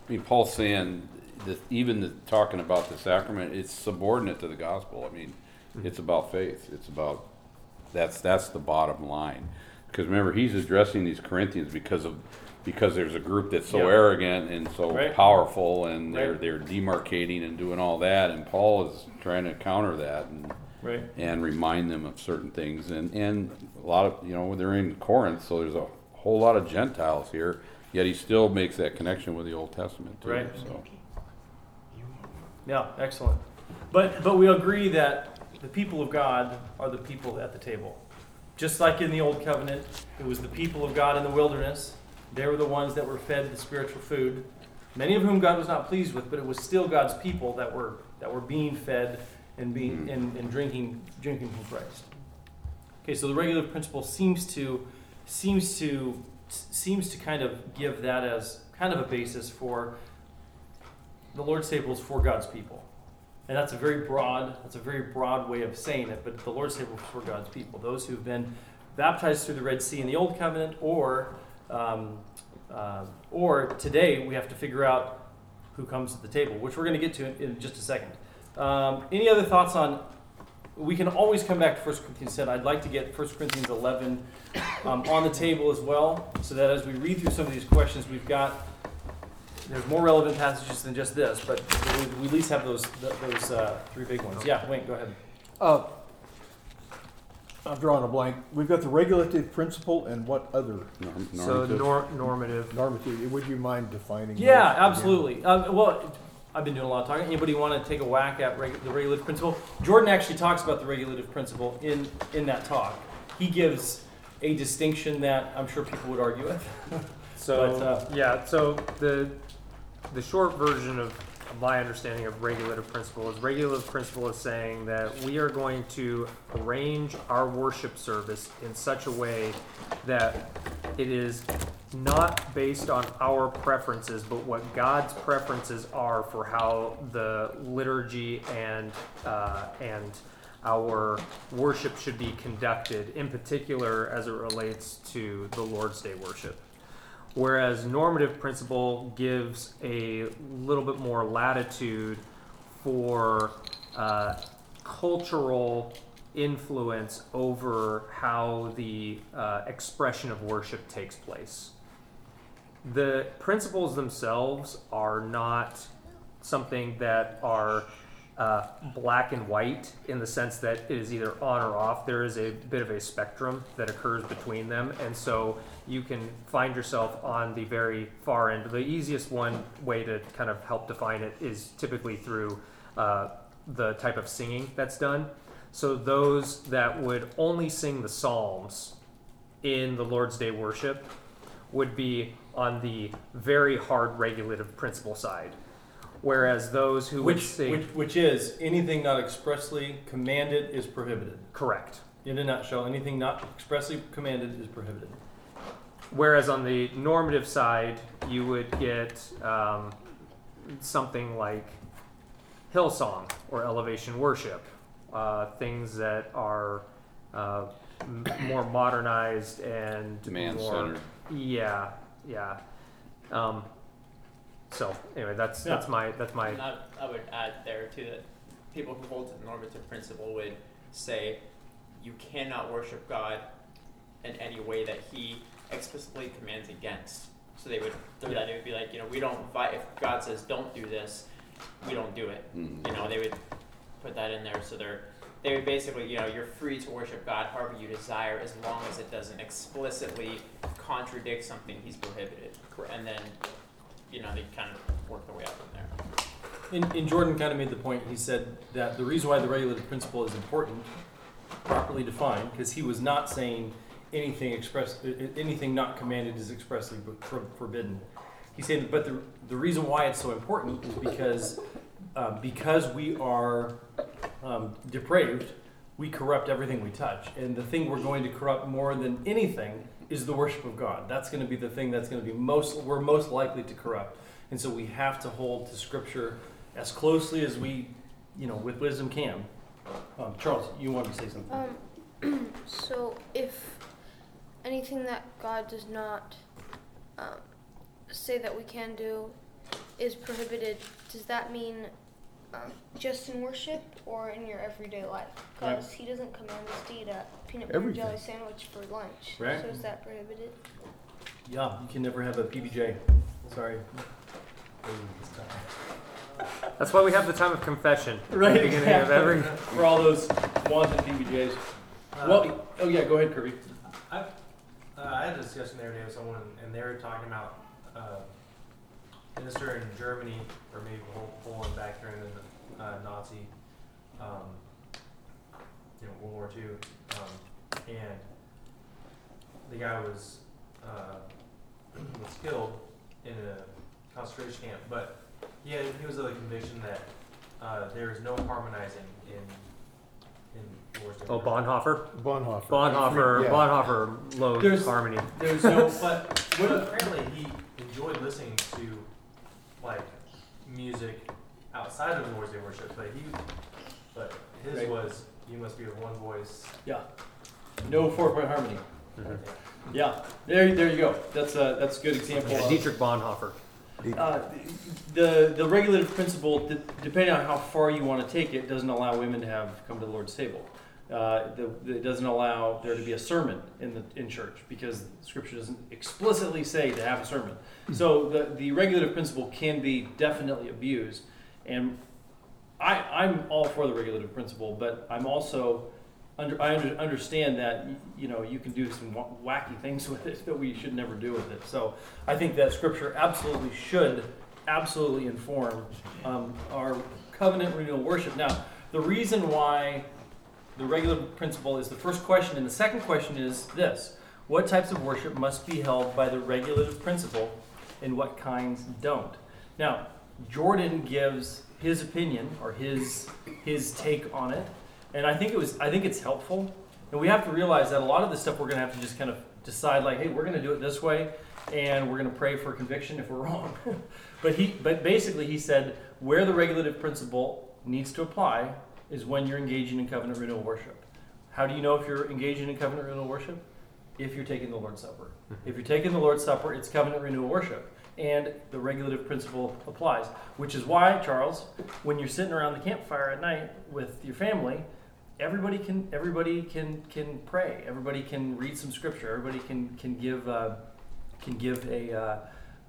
mean, Paul's saying that even the, talking about the sacrament, it's subordinate to the gospel. I mean, it's about faith. It's about that's that's the bottom line. Because remember, he's addressing these Corinthians because of because there's a group that's so Yeah. arrogant and so Right. powerful, and they're Right. they're demarcating and doing all that, and Paul is trying to counter that and Right. and remind them of certain things. And, and a lot of, you know, they're in Corinth, so there's a whole lot of Gentiles here, yet he still makes that connection with the Old Testament too. Right. So, Yeah, excellent. But but we agree that the people of God are the people at the table. Just like in the old covenant, it was the people of God in the wilderness They were the ones that were fed the spiritual food, many of whom God was not pleased with, but it was still God's people that were that were being fed and being mm-hmm. and, and drinking drinking from Christ. Okay, so the regular principle seems to seems to seems to kind of give that as kind of a basis for the Lord's table is for God's people. And that's a very broad, that's a very broad way of saying it, but the Lord's table is for God's people. Those who've been baptized through the Red Sea in the Old Covenant, or um, uh, or today we have to figure out who comes to the table, which we're going to get to in, in just a second. Um, any other thoughts on? We can always come back to 1 Corinthians 10. I'd like to get 1 Corinthians 11 um, on the table as well, so that as we read through some of these questions, we've got there's more relevant passages than just this, but we, we at least have those those uh, three big ones. Yeah, Wayne, go ahead. Uh, I'm drawing a blank. We've got the regulative principle and what other Norm- So normative. nor- normative. normative? Would you mind defining? Yeah, those again? absolutely. Uh, well, I've been doing a lot of talking. Anybody want to take a whack at regu- the regulative principle? Jordan actually talks about the regulative principle in in that talk. He gives a distinction that I'm sure people would argue with. So But, uh, yeah, so the the short version of my understanding of regulative principle is regulative principle is saying that we are going to arrange our worship service in such a way that it is not based on our preferences, but what God's preferences are for how the liturgy and uh, and our worship should be conducted, in particular as it relates to the Lord's Day worship. Whereas normative principle gives a little bit more latitude for uh, cultural influence over how the uh, expression of worship takes place. The principles themselves are not something that are uh, black and white in the sense that it is either on or off. There is a bit of a spectrum that occurs between them, and so you can find yourself on the very far end. The easiest one way to kind of help define it is typically through uh, the type of singing that's done. So those that would only sing the psalms in the Lord's Day worship would be on the very hard regulative principle side. Whereas those who would sing which which is anything not expressly commanded is prohibited. correct. In a nutshell, anything not expressly commanded is prohibited. Whereas on the normative side, you would get um, something like Hillsong or Elevation Worship, uh, things that are uh, m- more modernized and Demand more, centered. Yeah, yeah. Um, so anyway, that's that's my that's my And I, I would add there too that people who hold to the normative principle would say you cannot worship God in any way that He explicitly commands against. So they would through that it would be like you know we don't vi- if God says don't do this, we don't do it. Mhm. You know they would put that in there so they're they would basically you know you're free to worship God however you desire as long as it doesn't explicitly contradict something He's prohibited. And then you know they kind of work their way up from there. And, and Jordan kind of made the point. He said that the reason why the regulative principle is important, properly defined, because he was not saying anything express, uh, anything not commanded is expressly forbidden. He said, but the, the reason why it's so important is because uh, because we are um, depraved, we corrupt everything we touch, and the thing we're going to corrupt more than anything is the worship of God. That's going to be the thing that's going to be most we're most likely to corrupt, and so we have to hold to Scripture as closely as we, you know, with wisdom can. Um, Charles, you wanted to say something? Um, so if anything that God does not um, say that we can do is prohibited, does that mean um, just in worship or in your everyday life? Because He doesn't command us to eat a peanut butter Everything. jelly sandwich for lunch. Right. So is that prohibited? Yeah, you can never have a PBJ. Sorry. That's why we have the time of confession. at Right, the beginning of every. For all those wanted PBJs. Uh, Well, oh yeah, go ahead, Kirby. I, uh, I had a discussion the other day with someone, and they were talking about uh, minister in Germany, or maybe Pol- Poland back during the uh, Nazi, um, you know, World War II, um, and the guy was uh, was killed in a concentration camp, but he had, he was of the conviction that uh, there is no harmonizing in in Lord's Oh. Bonhoeffer. Bonhoeffer. Bonhoeffer. Yeah. Bonhoeffer loathed There's- harmony. There's no. But, but apparently he enjoyed listening to like music outside of Lord's Day worship, but he but his Right. was you must be with one voice. Yeah. No four point harmony. Mhm. Yeah. There, there you go. That's a that's a good example. Yeah, of- Dietrich Bonhoeffer. Uh, the the regulative principle, de- depending on how far you want to take it, doesn't allow women to have come to the Lord's table. Uh, the, it doesn't allow there to be a sermon in the in church because Scripture doesn't explicitly say to have a sermon. So the the regulative principle can be definitely abused, and I I'm all for the regulative principle, but I'm also under, I under, understand that you know you can do some wacky things with it that we should never do with it. So I think that Scripture absolutely should absolutely inform um, our covenant renewal worship. Now, the reason why the regular principle is the first question, and the second question is this: What types of worship must be held by the regulative principle, and what kinds don't? Now, Jordan gives his opinion or his his take on it, and I think it was I think it's helpful. And we have to realize that a lot of this stuff we're going to have to just kind of decide, like, hey, we're going to do it this way, and we're going to pray for conviction if we're wrong. but he, but basically, he said where the regulative principle needs to apply is when you're engaging in covenant renewal worship. How do you know if you're engaging in covenant renewal worship? If you're taking the Lord's Supper. Mm-hmm. If you're taking the Lord's Supper, it's covenant renewal worship. And the regulative principle applies. Which is why, Charles, when you're sitting around the campfire at night with your family, everybody can everybody can can pray. Everybody can read some scripture. Everybody can can give uh, can give a uh,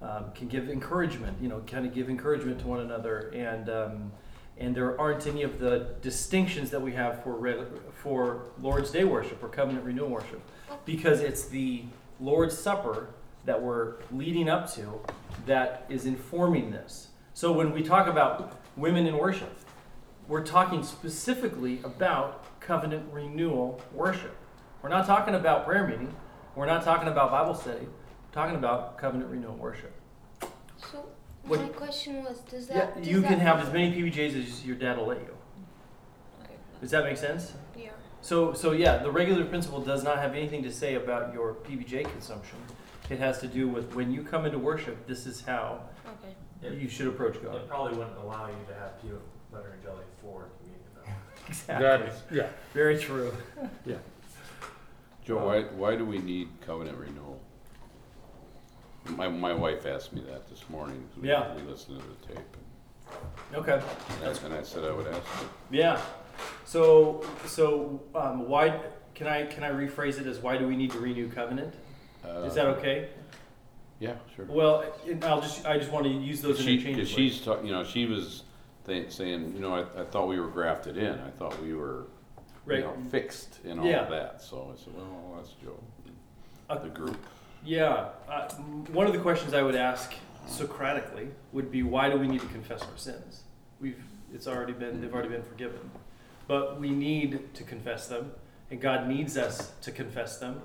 um, can give encouragement. You know, kind of give encouragement to one another, and um, and there aren't any of the distinctions that we have for for Lord's Day worship or covenant renewal worship, because it's the Lord's Supper that we're leading up to that is informing this. So when we talk about women in worship, we're talking specifically about covenant renewal worship. We're not talking about prayer meeting. We're not talking about Bible study. We're talking about covenant renewal worship. So What- my question was, does that Yeah, does you that, can have as many PBJs as your dad will let you. Does that make sense? Yeah. So, so yeah, the regular principle does not have anything to say about your PBJ consumption. It has to do with when you come into worship, this is how Okay. You should approach God. it probably wouldn't allow you to have peanut butter and jelly for communion though. Exactly. yeah. Very true. Yeah. Joe, why, why do we need covenant renewal? My, my wife asked me that this morning. 'cause we- Yeah. We listened to the tape. Okay. And I, and I said I would ask her. Yeah. So, so um, why can I can I rephrase it as why do we need to renew covenant? Is that Uh, okay? Yeah, sure. Well, and I'll just I just want to use those She, interchangeably. cause she's, talk- you know, she was th- saying, you know, I, I thought we were grafted in. I thought we were, you Right. know, fixed in all Yeah. of that. So I said, well, that's Joe. Uh, The group. Yeah, uh, m- one of the questions I would ask Socratically would be, why do we need to confess our sins? We've, it's already been, they've already been forgiven, but we need to confess them, and God needs us to confess them.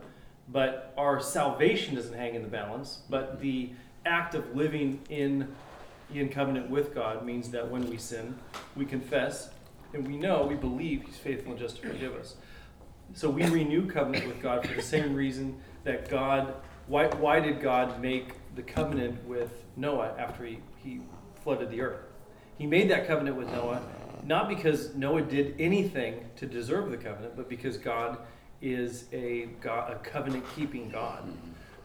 But our salvation doesn't hang in the balance, but the act of living in in covenant with God means that when we sin, we confess, and we know, we believe He's faithful and just to forgive us. So we renew covenant with God for the same reason that God, why, why did God make the covenant with Noah after he, he flooded the earth? He made that covenant with Noah not because Noah did anything to deserve the covenant, but because God is a, God, a covenant keeping God.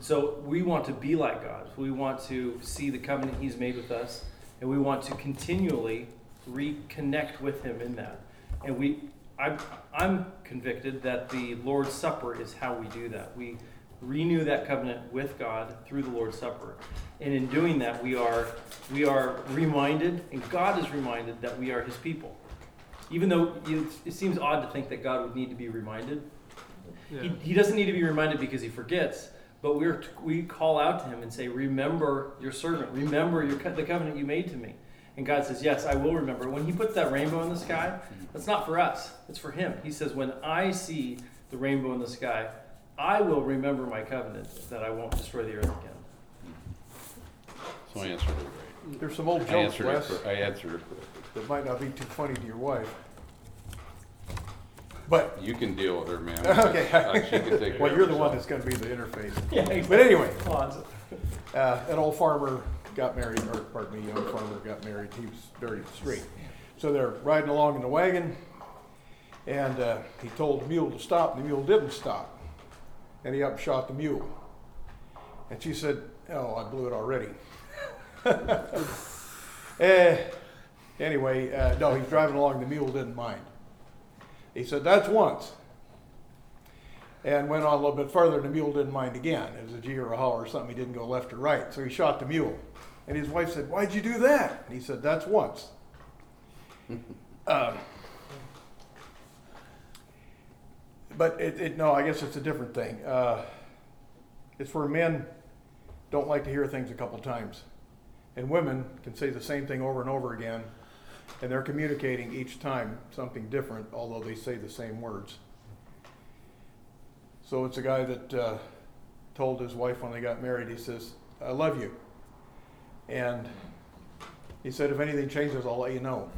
So we want to be like God. We want to see the covenant He's made with us, and we want to continually reconnect with Him in that. And we, I'm, I'm convicted that the Lord's Supper is how we do that. We renew that covenant with God through the Lord's Supper, and in doing that, we are we are reminded, and God is reminded that we are His people. Even though it, it seems odd to think that God would need to be reminded, he, he doesn't need to be reminded because he forgets, but we're, we call out to him and say, Remember your servant, remember your, the covenant you made to me. And God says, Yes, I will remember. When he puts that rainbow in the sky, that's not for us, it's for him. He says, When I see the rainbow in the sky, I will remember my covenant that I won't destroy the earth again. So I answered it right. There's some old I jokes, answered it, Wes, I answered it correctly. that might not be too funny to your wife. But, You can deal with her, man. Okay. Uh, She can take care well, you're the one herself. that's gonna be the interface. Yeah, But anyway, Fonz. uh, an old farmer got married, or pardon me, young farmer got married, he was very straight. So they're riding along in the wagon, and, uh, he told the mule to stop, and the mule didn't stop. And he upshot the mule. And she said, oh, I blew it already. Eh, anyway, uh, no, he's driving along, the mule didn't mind. He said, that's once. And went on a little bit further, and the mule didn't mind again. It was a G or a haw or something, he didn't go left or right, so he shot the mule. And his wife said, why'd you do that? And he said, that's once. um, but it, it, no, I guess it's a different thing. Uh, it's where men don't like to hear things a couple times. And women can say the same thing over and over again, and they're communicating each time something different, although they say the same words. So it's a guy that uh, told his wife when they got married, he says, I love you. And he said, if anything changes, I'll let you know.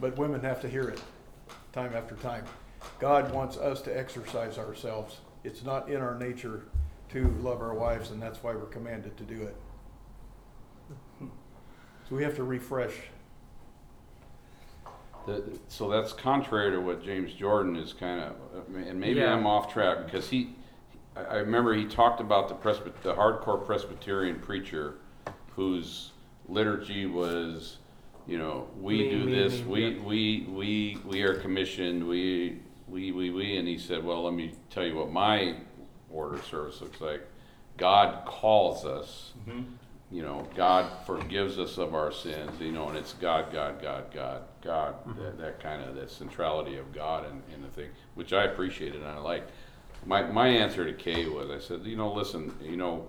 But women have to hear it time after time. God wants us to exercise ourselves. It's not in our nature to love our wives, and that's why we're commanded to do it. So we have to refresh. The- So that's contrary to what James Jordan is kind of, uh, and maybe Yeah. I'm off track because he, I remember he talked about the Presbyt, the hardcore Presbyterian preacher whose liturgy was, you know, we Me, do me, this, me, we, yeah. we, we, we are commissioned, we, we, we, we, and he said, well, let me tell you what my order of service looks like. God calls us mm-hmm. You know, God forgives us of our sins, you know, and it's God, God, God, God, God, mm-hmm. that, that kind of, that centrality of God and, in the thing, which I appreciated and I liked. My, my answer to Kay was, I said, you know, listen, you know,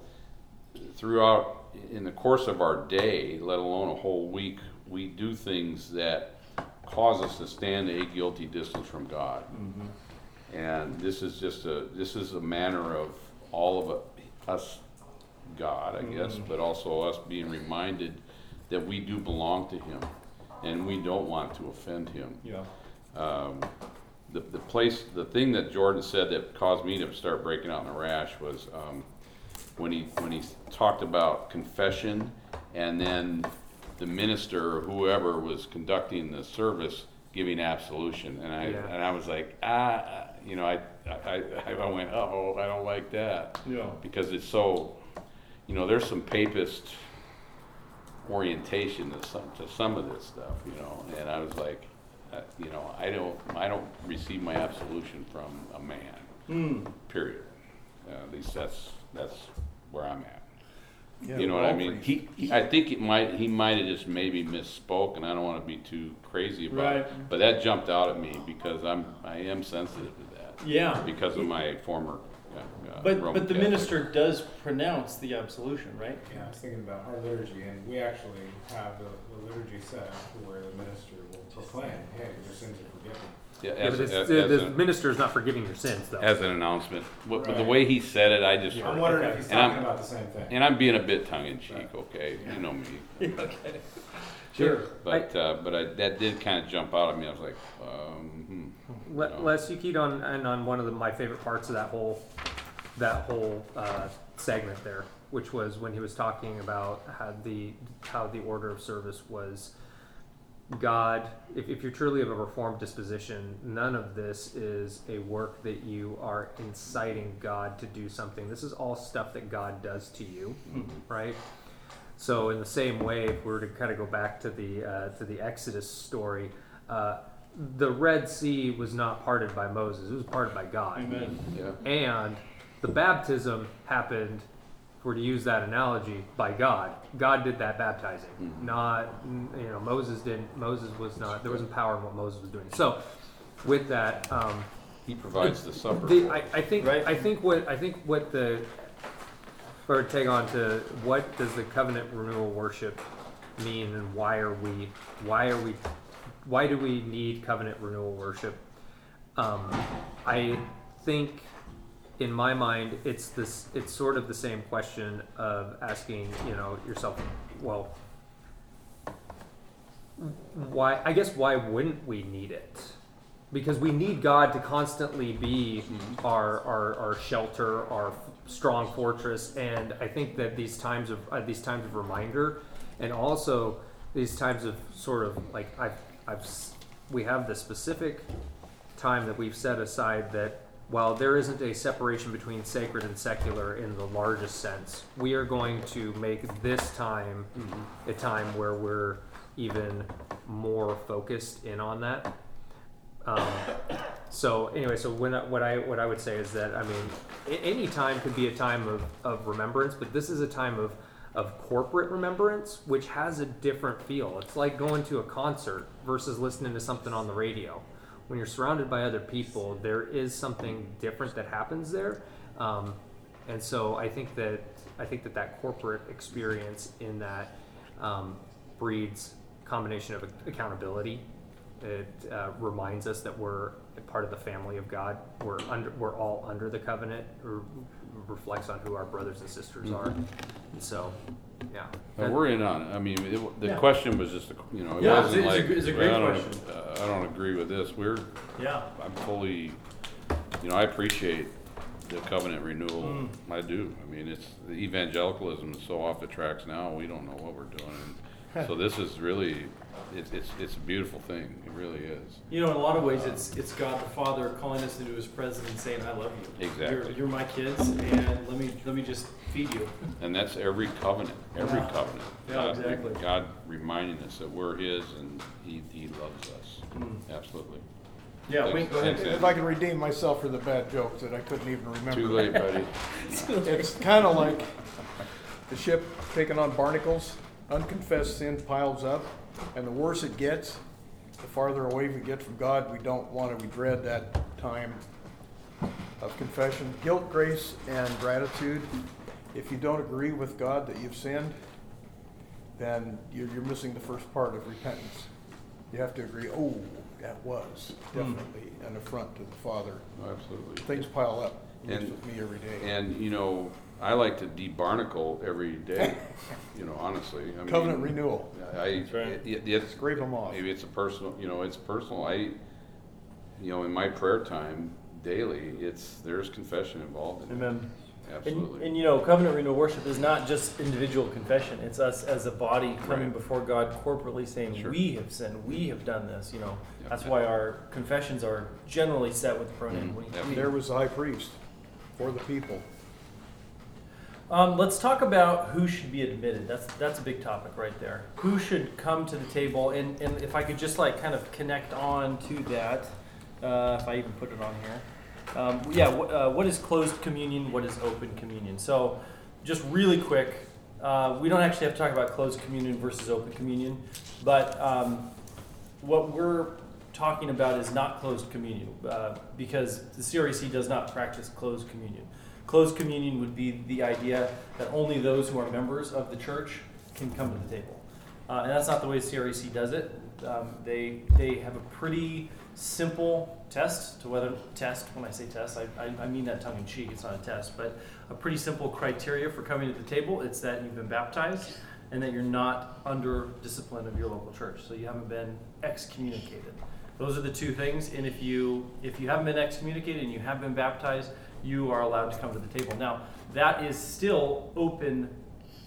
throughout, in the course of our day, let alone a whole week, we do things that cause us to stand a guilty distance from God. Mm-hmm. And this is just a, this is a manner of all of us God, I guess, but also us being reminded that we do belong to Him, and we don't want to offend Him. Yeah. Um, the, the place, the thing that Jordan said that caused me to start breaking out in a rash was, um, when he, when he talked about confession, and then the minister or whoever was conducting the service giving absolution, and I, Yeah. and I was like, ah, ah, you know, I, I, I I went, oh, I don't like that Yeah. because it's so, you know, there's some papist orientation to some to some of this stuff, you know, and I was like, uh, you know, I don't I don't receive my absolution from a man, Hmm. period. Uh, at least that's that's where I'm at. Yeah, you know what I mean? He, he I think it might he might have just maybe misspoke, and I don't want to be too crazy about it. But that jumped out at me because I'm I am sensitive to that Yeah. because of my former. Uh, But Roman but the Catholic. minister does pronounce the absolution, right? Yeah, I was thinking about our liturgy, and we actually have the, the liturgy set up where the minister will proclaim, hey, your sins are forgiven. Yeah, Yeah, as, but it's, as, the, as the an- minister is not forgiving your sins, though. as an announcement. What, but the Right. way he said it, I just I'm heard. wondering if he's And I'm- talking about the same thing. And I'm being a bit tongue in cheek, okay? You know me. okay. Sure. But uh, but I, that did kind of jump out at me. I was like, um, hmm. Le- No. Les, you keyed on and on one of the, my favorite parts of that whole that whole uh, segment there, which was when he was talking about how the how the order of service was God. If, if you're truly of a reformed disposition, none of this is a work that you are inciting God to do something. This is all stuff that God does to you, right? So in the same way, if we were to kind of go back to the uh, to the Exodus story, uh, the Red Sea was not parted by Moses; it was parted by God. Amen. yeah. And the baptism happened, if we're to use that analogy, by God. God did that baptizing, Mhm. not you know Moses didn't. Moses was not. There wasn't power in what Moses was doing. So, with that. Um, He provides the supper. the, I. I think Right. I think what I think what the or tag on to what does the covenant renewal worship mean and why are we why are we why do we need covenant renewal worship? Um, I think in my mind it's this it's sort of the same question of asking you know yourself well, why? I guess why wouldn't we need it? Because we need God to constantly be our, our, our shelter, our strong fortress, and I think that these times of uh, these times of reminder, and also these times of sort of like I've I've s- we have the specific time that we've set aside that while there isn't a separation between sacred and secular in the largest sense, we are going to make this time a time where we're even more focused in on that. Um, so anyway, so when I, what I what I would say is that I mean, a- any time could be a time of, of remembrance, but this is a time of of corporate remembrance, which has a different feel. It's like going to a concert versus listening to something on the radio. When you're surrounded by other people, there is something different that happens there, um, and so I think that I think that that corporate experience in that um, breeds combination of accountability. It uh, reminds us that we're part of the family of God. We're under, we're all under the covenant. Or reflects on who our brothers and sisters are. And so, yeah. But we're in on it. I mean, it, the Yeah. question was just, a, you know, it Yeah, wasn't it's like, it's a- it's a great I don't, question. uh, I don't agree with this. We're, Yeah. I'm fully, you know, I appreciate the covenant renewal. Mm. I do. I mean, it's, the evangelicalism is so off the tracks now, we don't know what we're doing. And So this is really, it's, it's, it's a beautiful thing. It really is. You know, in a lot of ways, it's it's God the Father calling us into His presence and saying, "I love you. Exactly. You're, you're my kids, and let me let me just feed you." And that's every covenant, every Yeah. covenant. Yeah, God- exactly. God reminding us that we're His and He, He loves us. Mm. Absolutely. Yeah, Thanks- Wink, go ahead. If I can redeem myself for the bad jokes that I couldn't even remember. Too late, buddy. It's kind of like the ship taking on barnacles. Unconfessed sin piles up, and the worse it gets, the farther away we get from God. We don't want to. We dread that time of confession, guilt, grace, and gratitude. If you don't agree with God that you've sinned, then you're, you're missing the first part of repentance. You have to agree. Oh, that was hmm. definitely an affront to the Father. Absolutely. Things pile up. And- with me every day. And, you know, I like to debarnacle every day, you know, honestly. I mean, Covenant renewal. I, right. it, it- it's, Scrape them off. maybe it's a personal, you know, it's personal. I, you know, in my prayer time daily, it's, there's confession involved in it. Amen. And, Absolutely. and you know, covenant renewal worship is not just individual confession. It's us as a body coming Right. before God corporately saying, Sure. "We have sinned. We have done this." You know, Yeah. that's why our confessions are generally set with the pronoun Mhm. we. Yeah. we. There was the high priest for the people. Um, let's talk about who should be admitted. That's that's a big topic right there. Who should come to the table? And, and if I could just like kind of connect on to that, uh, if I even put it on here. Um, yeah, wh- uh, what is closed communion? What is open communion? So, just really quick, uh, we don't actually have to talk about closed communion versus open communion, but um, what we're talking about is not closed communion uh, because the CREC does not practice closed communion. Closed communion would be the idea that only those who are members of the church can come to the table. Uh, and that's not the way CREC does it. Um, they, they have a pretty simple test to whether, test, when I say test, I, I, I mean that tongue in cheek, it's not a test, but a pretty simple criteria for coming to the table. It's that you've been baptized and that you're not under discipline of your local church. So you haven't been excommunicated. Those are the two things. And if you if you haven't been excommunicated and you have been baptized, you are allowed to come to the table. Now that is still open.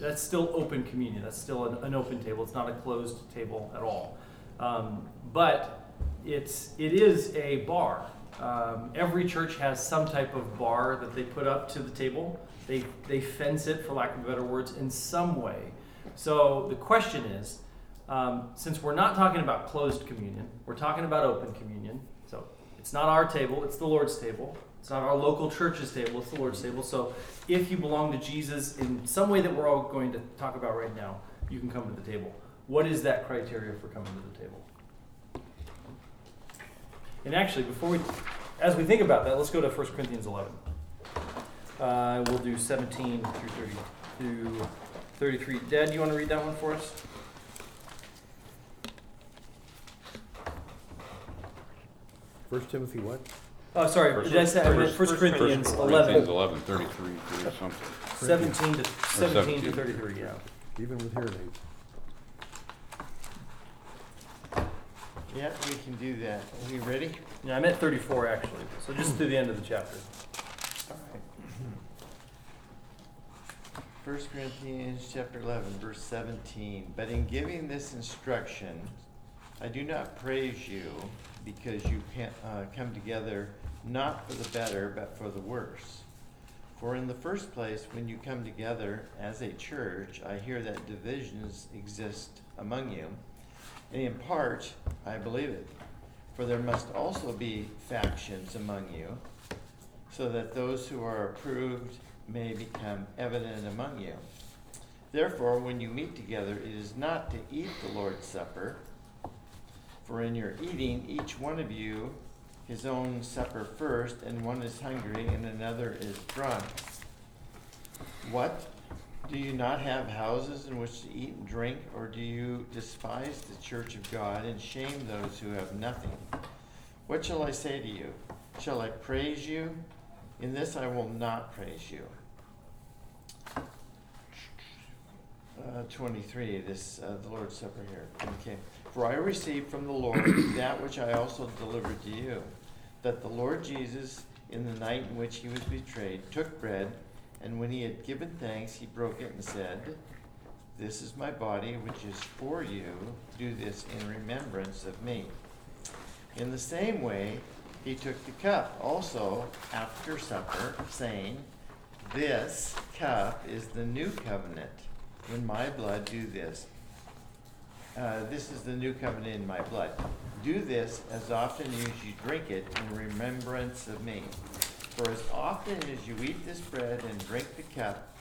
That's still open communion. That's still an, an open table. It's not a closed table at all. Um, but it's it is a bar. Um, every church has some type of bar that they put up to the table. They they fence it, for lack of better words, in some way. So the question is, um, since we're not talking about closed communion, we're talking about open communion. So it's not our table; it's the Lord's table. It's not our local church's table; it's the Lord's table. So if you belong to Jesus in some way that we're all going to talk about right now, you can come to the table. What is that criteria for coming to the table? And actually, before we, as we think about that, let's go to 1 Corinthians 11. Uh, we'll do 17 through 30 through 33. Dad, do you want to read that one for us? First Timothy what? Oh, sorry. First- Did I say I meant first- Corinthians Corinthians 11, 11, 33 through something. 17 to 17 to 17. 33? Yeah. even with hearing aids. Yeah, we can do that. Are we ready? Yeah, I'm at 34 actually, so just to the end of the chapter. All right. First Corinthians chapter eleven, verse seventeen. But in giving this instruction, I do not praise you because you can't, uh, come together not for the better, but for the worse. For in the first place, when you come together as a church, I hear that divisions exist among you. And in part, I believe it. For there must also be factions among you, so that those who are approved may become evident among you. Therefore, when you meet together, it is not to eat the Lord's Supper, for in your eating, each one of you his own supper first, and one is hungry and another is drunk. What? Do you not have houses in which to eat and drink, or do you despise the church of God and shame those who have nothing? What shall I say to you? Shall I praise you? In this I will not praise you. Uh, 23, this, uh, the Lord's Supper here. Okay. For I received from the Lord that which I also delivered to you, that the Lord Jesus, in the night in which he was betrayed, took bread, and when he had given thanks, he broke it and said, This is my body, which is for you. Do this in remembrance of me. In the same way, he took the cup also after supper, saying, This cup is the new covenant. In my blood, do this. Uh, this is the new covenant in my blood. Do this as often as you drink it in remembrance of me. For as often as you eat this bread and drink the cup,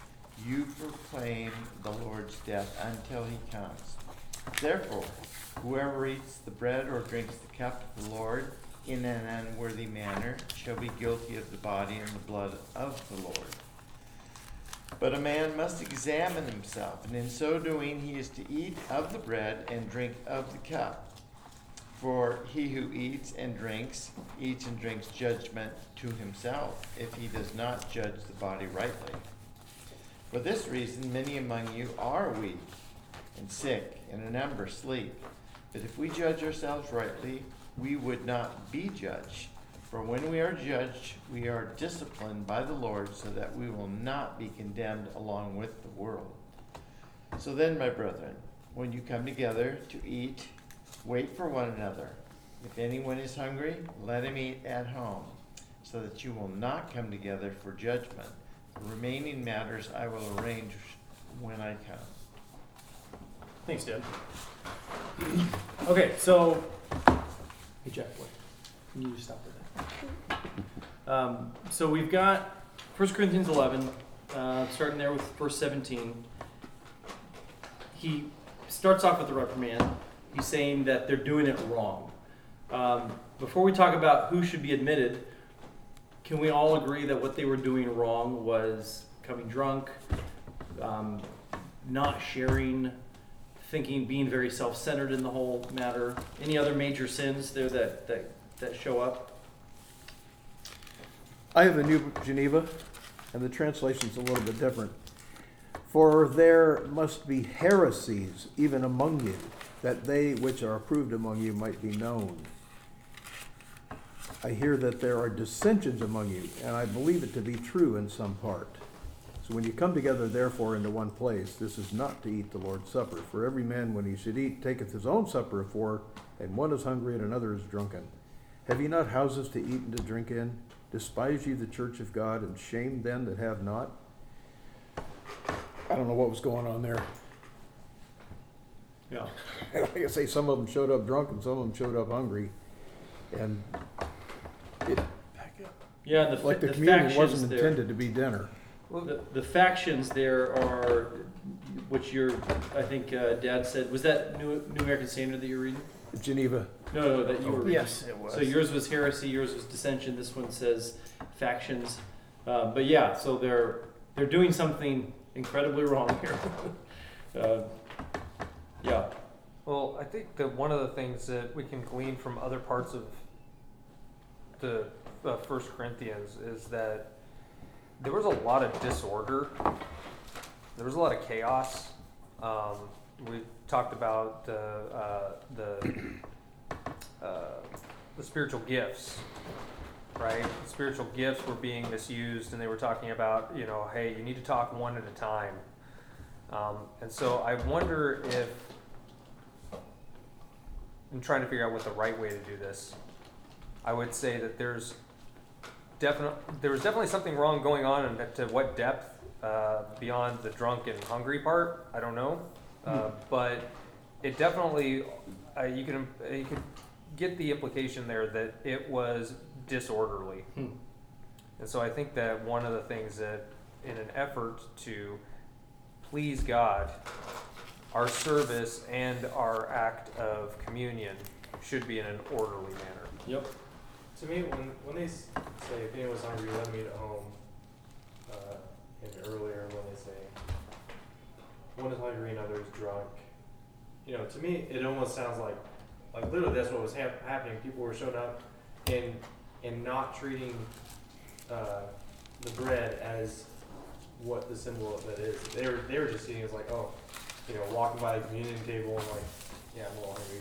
you proclaim the Lord's death until he comes. Therefore, whoever eats the bread or drinks the cup of the Lord in an unworthy manner shall be guilty of the body and the blood of the Lord. But a man must examine himself, and in so doing he is to eat of the bread and drink of the cup. For he who eats and drinks, eats and drinks judgment to himself, if he does not judge the body rightly. For this reason, many among you are weak and sick, and a number sleep. But if we judge ourselves rightly, we would not be judged. For when we are judged, we are disciplined by the Lord, so that we will not be condemned along with the world. So then, my brethren, when you come together to eat, wait for one another. If anyone is hungry, let him eat at home, so that you will not come together for judgment. The remaining matters I will arrange when I come. Thanks, Dad. Okay, so hey Jack, wait. You need to stop there. Um, so we've got 1 Corinthians 11, uh, starting there with verse 17. He starts off with the reprimand. He's saying that they're doing it wrong. Um, before we talk about who should be admitted, can we all agree that what they were doing wrong was coming drunk, um, not sharing, thinking, being very self-centered in the whole matter? Any other major sins there that that, that show up? I have the New Geneva, and the translation's a little bit different. For there must be heresies even among you, that they which are approved among you might be known. I hear that there are dissensions among you, and I believe it to be true in some part. So when you come together therefore into one place, this is not to eat the Lord's Supper. For every man when he should eat taketh his own supper afore, and one is hungry and another is drunken. Have ye not houses to eat and to drink in? Despise ye the church of God, and shame them that have not? I don't know what was going on there. Yeah. Like I say, some of them showed up drunk and some of them showed up hungry. And it, Yeah, the, like the the communion wasn't there. intended to be dinner. The, the factions there are, which you're, I think uh, Dad said, was that New, New American Standard that you're reading? Geneva, No, no, that you were. Yes, it was. So yours was heresy, yours was dissension. This one says factions. Uh, but yeah, so they're they're doing something incredibly wrong here. uh, yeah. Well, I think that one of the things that we can glean from other parts of the uh, First Corinthians is that there was a lot of disorder. There was a lot of chaos Um, we talked about the uh, the uh, the spiritual gifts, right? Spiritual gifts were being misused, and they were talking about, you know, hey, you need to talk one at a time. Um, and so I wonder if I'm trying to figure out what the right way to do this. I would say that there's definite there was definitely something wrong going on, and to what depth uh, beyond the drunk and hungry part, I don't know. Uh, but it definitely uh, you can you can get the implication there that it was disorderly. Hmm. And so I think that one of the things that, in an effort to please God, our service and our act of communion should be in an orderly manner. Yep. To me, when, when they say, if anyone's hungry, let me at home, uh, and earlier when one is hungry and other is drunk, you know, to me, it almost sounds like, like literally that's what was hap- happening. People were showing up and, and not treating, uh, the bread as what the symbol of that is. They were, they were just seeing it as like, oh, you know, walking by the communion table and like, yeah, I'm a little hungry,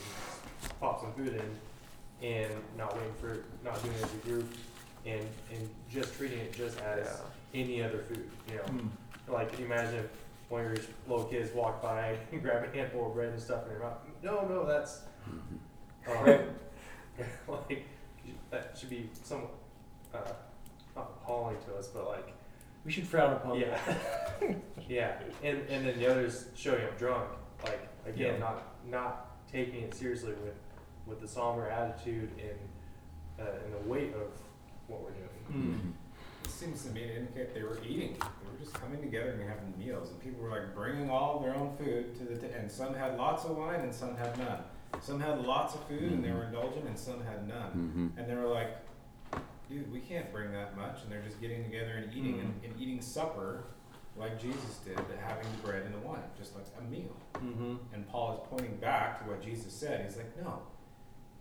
just pop some food in and not waiting for, not doing it as a group, and, and just treating it just as any other food, you know? Hmm. Like, can you imagine if one of your little kids walk by and grab a handful of bread and stuff in their mouth? No, no, that's, um, like, that should be somewhat, uh, not appalling to us, but like, We should frown upon yeah, yeah, and, and then the others showing up drunk, like, again, Yeah. not, not taking it seriously with, with the somber attitude and, uh, and the weight of what we're doing. Hmm. It seems to me to indicate they were eating. Just coming together and having meals, and people were like bringing all their own food to the. T- and some had lots of wine, and some had none. Some had lots of food, and they were indulgent, and some had none. Mm-hmm. And they were like, "Dude, we can't bring that much." And they're just getting together and eating, and, and eating supper, like Jesus did, but having the bread and the wine, just like a meal. Mm-hmm. And Paul is pointing back to what Jesus said. He's like, no,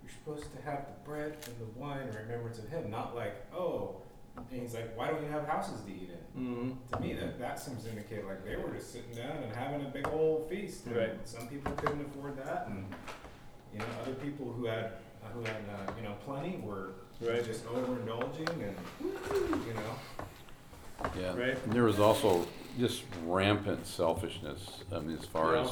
you're supposed to have the bread and the wine in remembrance of him, not like, oh. And he's like, why don't you have houses to eat in? Mm-hmm. To me, that, that seems to indicate like they were just sitting down and having a big old feast. And Right. Some people couldn't afford that, and you know, other people who had uh, who had uh, you know plenty were Right. just overindulging, and you know. Yeah. Right. And there was also just rampant selfishness, I mean, as far as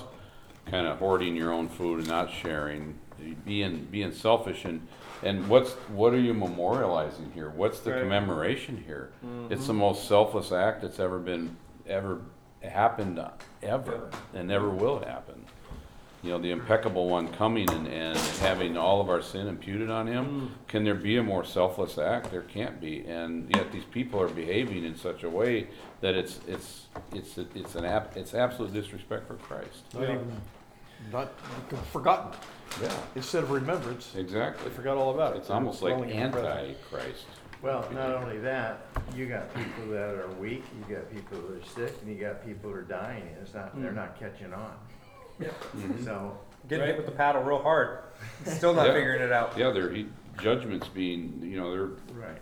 kind of hoarding your own food and not sharing, being, being selfish and, and what's, what are you memorializing here? What's the Right. Mm-hmm. commemoration here? It's the most selfless act that's ever been, ever happened, ever, and never will happen. You know, the impeccable one coming and, and having all of our sin imputed on Mm. him. Can there be a more selfless act? There can't be. And yet these people are behaving in such a way that it's, it's, it's, it's an app, it's absolute disrespect for Christ. Not even, not forgotten. Yeah. Instead of remembrance, Exactly. they forgot all about it. It's almost like Dwelling in the present. anti-Christ. Well, not only that, you got people that are weak, you got people that are sick, and you got people that are dying, it's not, they're not catching on. Mhm. So, Getting hit with the paddle real hard, still not Yeah. figuring it out. Yeah, they're, judgment's being, you know, they're right.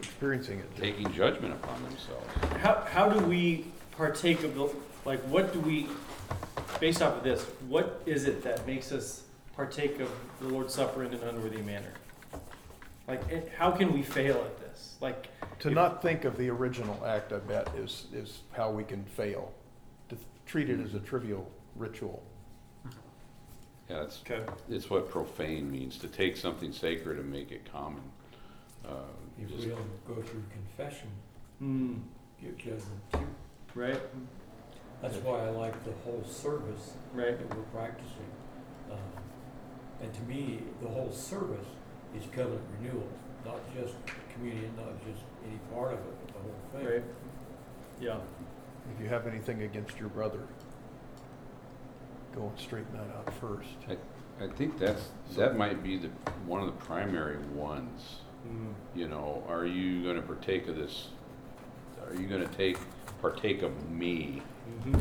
Experiencing it. taking judgment upon themselves. How, how do we partake of the, like, what do we, based off of this, what is it that makes us partake of the Lord's Supper in an unworthy manner? Like, it- how can we fail at this? Like, To not think of the original act, I bet, is, is how we can fail. To treat it as a trivial ritual. Yeah, it's, okay, it's what profane means, to take something sacred and make it common. Uh, If just- we don't go through confession, mm, give judgment too. right, That's why I like the whole service right, that we're practicing. And to me, the whole service is covenant renewal, not just communion, not just any part of it, but the whole thing. right, yeah, If you have anything against your brother, go and straighten that out first. I think that's, that might be the, one of the primary ones. mm, You know, are you gonna partake of this, are you gonna take, partake of me mhm,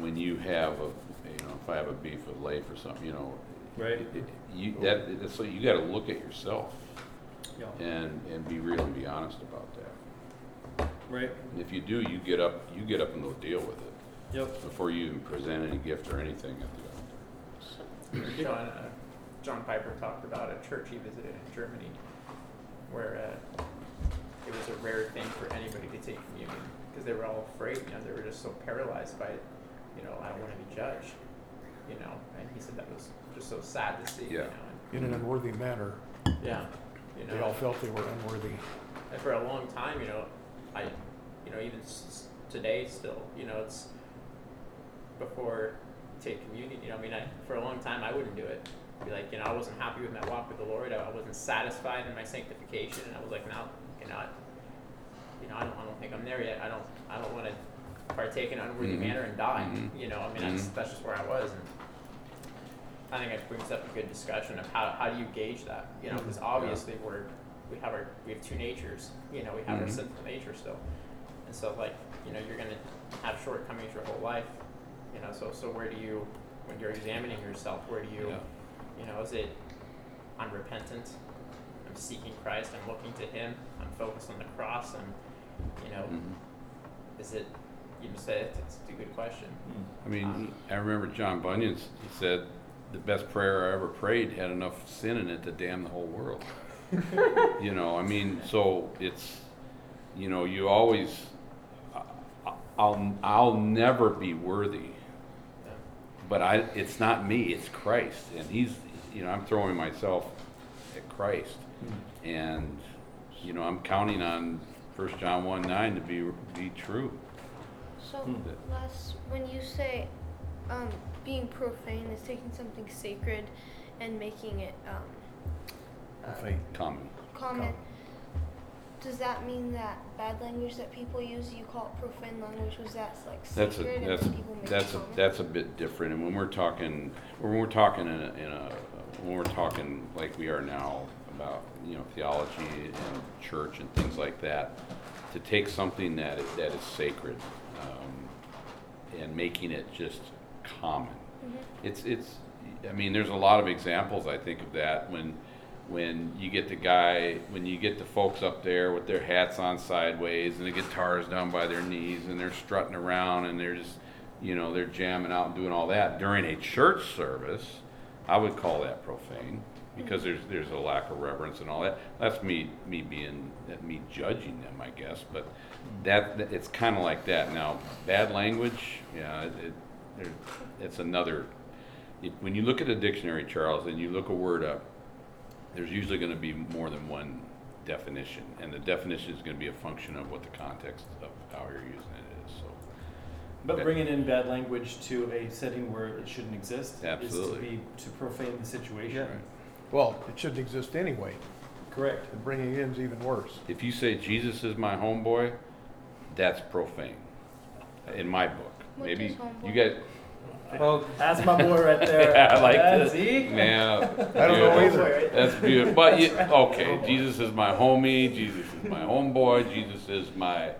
when you have a, you know, if I have a beef with Leif or something, you know? Right, it- it- You, that, that's, what you gotta look at yourself yeah, and, and be real and be honest about that. right, And if you do, you get up, you get up and go deal with it. Yep. before you even present any gift or anything at the altar. John, uh, John Piper talked about a church he visited in Germany where uh, it was a rare thing for anybody to take communion because they were all afraid, you know, they were just so paralyzed by, you know, I don't want to be judged, you know, and he said that was just so sad to see, you Yeah. know, In an unworthy manner, yeah, you know, they know, all felt they were unworthy. and for a long time, you know, I, you know, even s- s- today still, you know, it's before take communion, you know, I mean, I, for a long time I wouldn't do it. Be like, you know, I wasn't happy with my walk with the Lord. I, I wasn't satisfied in my sanctification, and I was like, no, you know, I, you know, I don't, I don't think I'm there yet. I don't, I don't want to partake in an unworthy Mhm. manner and die. Mhm. You know, I mean, that's Mhm. that's just where I was, and I think it brings up a good discussion of how how do you gauge that? You know, because obviously we're we have our we have two natures. You know, we have our Mhm. sinful nature still, and so like you know you're gonna have shortcomings your whole life. You know, so so where do you when you're examining yourself? Where do you Yeah. you know is it I'm repentant, I'm seeking Christ, I'm looking to Him, I'm focused on the cross, and you know Mhm. is it you just said it, it's a good question. I mean, I remember John Bunyan, said, the best prayer I ever prayed had enough sin in it to damn the whole world. You know, I mean, so it's, you know, you always, I- I'll, I'll never be worthy. But I, it's not me, it's Christ, and he's, you know, I'm throwing myself at Christ. And, you know, I'm counting on First John one nine to be, be true. So, Hmm. Les, when you say um, being profane is taking something sacred and making it um, uh, Profane. Common. common, does that mean that bad language that people use, you call it profane language, was that like That's a, sacred and that's, then people make that's a, that's a bit different, and when we're talking, when we're talking in a, in a, when we're talking like we are now about, you know, theology and church and things like that, to take something that, is- that is sacred, um, and making it just common. Mhm. It's, it's, I mean, there's a lot of examples, I think, of that, when, when you get the guy, when you get the folks up there with their hats on sideways and the guitars down by their knees and they're strutting around and they're just, you know, they're jamming out and doing all that during a church service, I would call that profane because there's there's a lack of reverence and all that. That's me me being that me judging them, I guess. But that, that- it's kind of like that. Now, bad language, yeah, it, it's another. If, when you look at a dictionary, Charles, and you look a word up, there's usually going to be more than one definition, and the definition is going to be a function of what the context of how you're using it is. So, But Yeah. bringing in bad language to a setting where it shouldn't exist is to be to profane the situation. Right. Well, it shouldn't exist anyway, Correct. and bringing it in is even worse. if you say Jesus is my homeboy, that's profane, in my book. What Maybe you get. Well, That's my boy right there. yeah, I like Yeah, this. See? Yeah. I don't know either. That's beautiful. But you, okay, Jesus is my homie. Jesus is my homeboy. Jesus is my.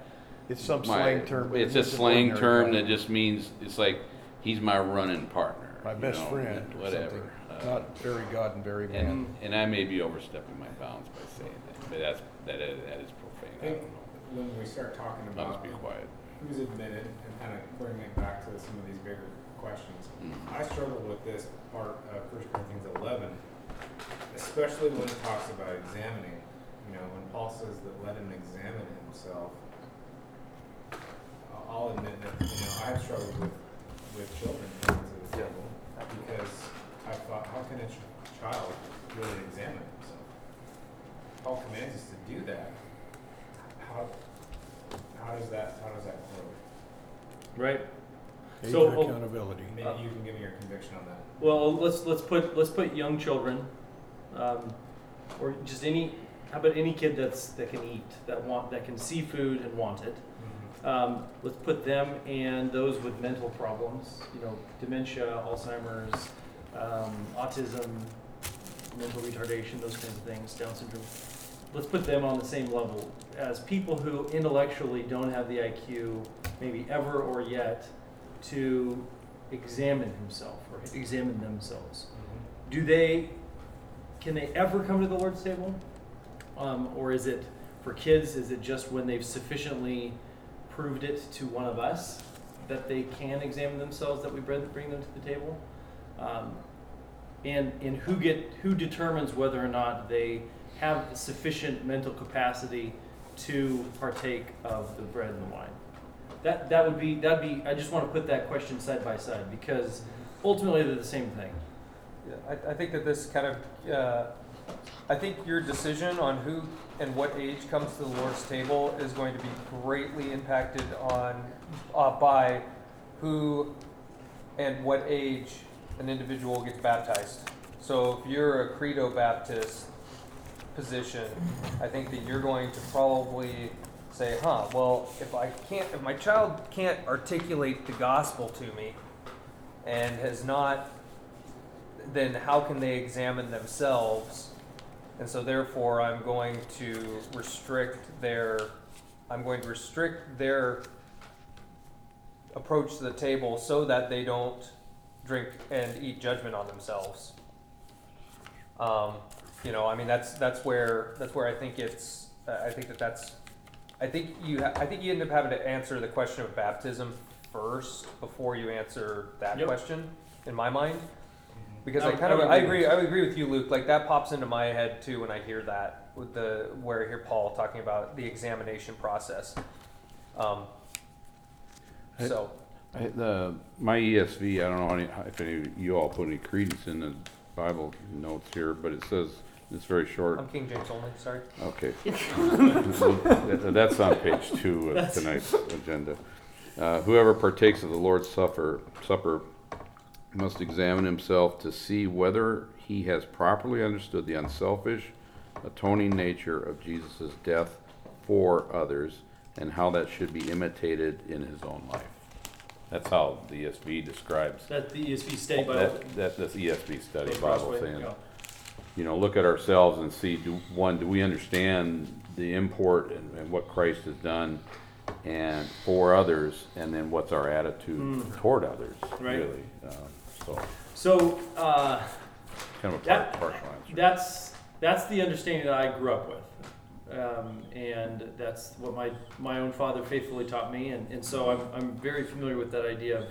It's some my- slang term. It's a slang term guy. that just means it's like he's my running partner. My you best know, friend, or Whatever. something. Uh, Not very God and very man. and and I may be overstepping my bounds by saying that, but that's that is, that is profane. I think don't know. when we start talking I'll about just be quiet. who's admitted and kind of bringing it back to some of these bigger questions, Mhm. I struggle with this part of 1 Corinthians 11, especially when it talks about examining. You know, when Paul says that let him examine himself, I'll- admit that, you know, I've struggled with, with children coming to the table because I thought, how can a ch- child really examine himself? Paul commands us to do that. How, how does that, how does that work? Right. Age So, of oh, accountability. Maybe you can give me your conviction on that. Well, let's let's put let's put young children, um, or just any. How about any kid that's that can eat, that want that can see food and want it. Um, let's put them and those with mental problems, you know, dementia, Alzheimer's, um, autism, mental retardation, those kinds of things, Down syndrome. Let's put them on the same level as people who intellectually don't have the IQ, maybe ever or yet, to examine himself or examine themselves. Do they, can they ever come to the Lord's table? Um, or is it, for kids, is it just when they've sufficiently proved it to one of us that they can examine themselves that we bring bring them to the table, um, and and who get who determines whether or not they have sufficient mental capacity to partake of the bread and the wine. That that would be that'd be. I just want to put that question side by side because ultimately they're the same thing. Yeah, I, I think that this kind of, uh, I think your decision on who and what age comes to the Lord's table is going to be greatly impacted on uh, by who and what age an individual gets baptized. So if you're a credo Baptist position, I think that you're going to probably say, "Huh, well, if I can't, if my child can't articulate the gospel to me, and has not then how can they examine themselves? And so therefore I'm going to restrict their I'm going to restrict their approach to the table so that they don't drink and eat judgment on themselves. Um, you know, I mean that's that's where that's where I think it's I think that that's I think you ha- I think you end up having to answer the question of baptism first before you answer that Yep. question in my mind. Because I I, would- kind I of would I agree agree with I would agree with you Luke. Like that pops into my head too when I hear that with the where I hear Paul talking about the examination process. Um, I- so. I, the, my ESV, I don't know any, if any of you all put any credence in the Bible notes here, but it says, it's very short. I'm King James only sorry Okay. That- That's on page two of tonight's agenda. Uh, Whoever partakes of the Lord's Supper, Supper must examine himself to see whether he has properly understood the unselfish, atoning nature of Jesus' death for others and how that should be imitated in his own life. That's how the ESV describes That the ESV study Bible. that, that, this ESV study Bible Crossway, saying yeah. You know, look at ourselves and see, do, one, do we understand the import and, and what Christ has done and for others, and then what's our attitude Mm. toward others, Right. really? Uh, So, So uh, kind of a That- partial answer. that's that's the understanding that I grew up with, um, and that's what my my own father faithfully taught me, and, and so I'm I'm very familiar with that idea of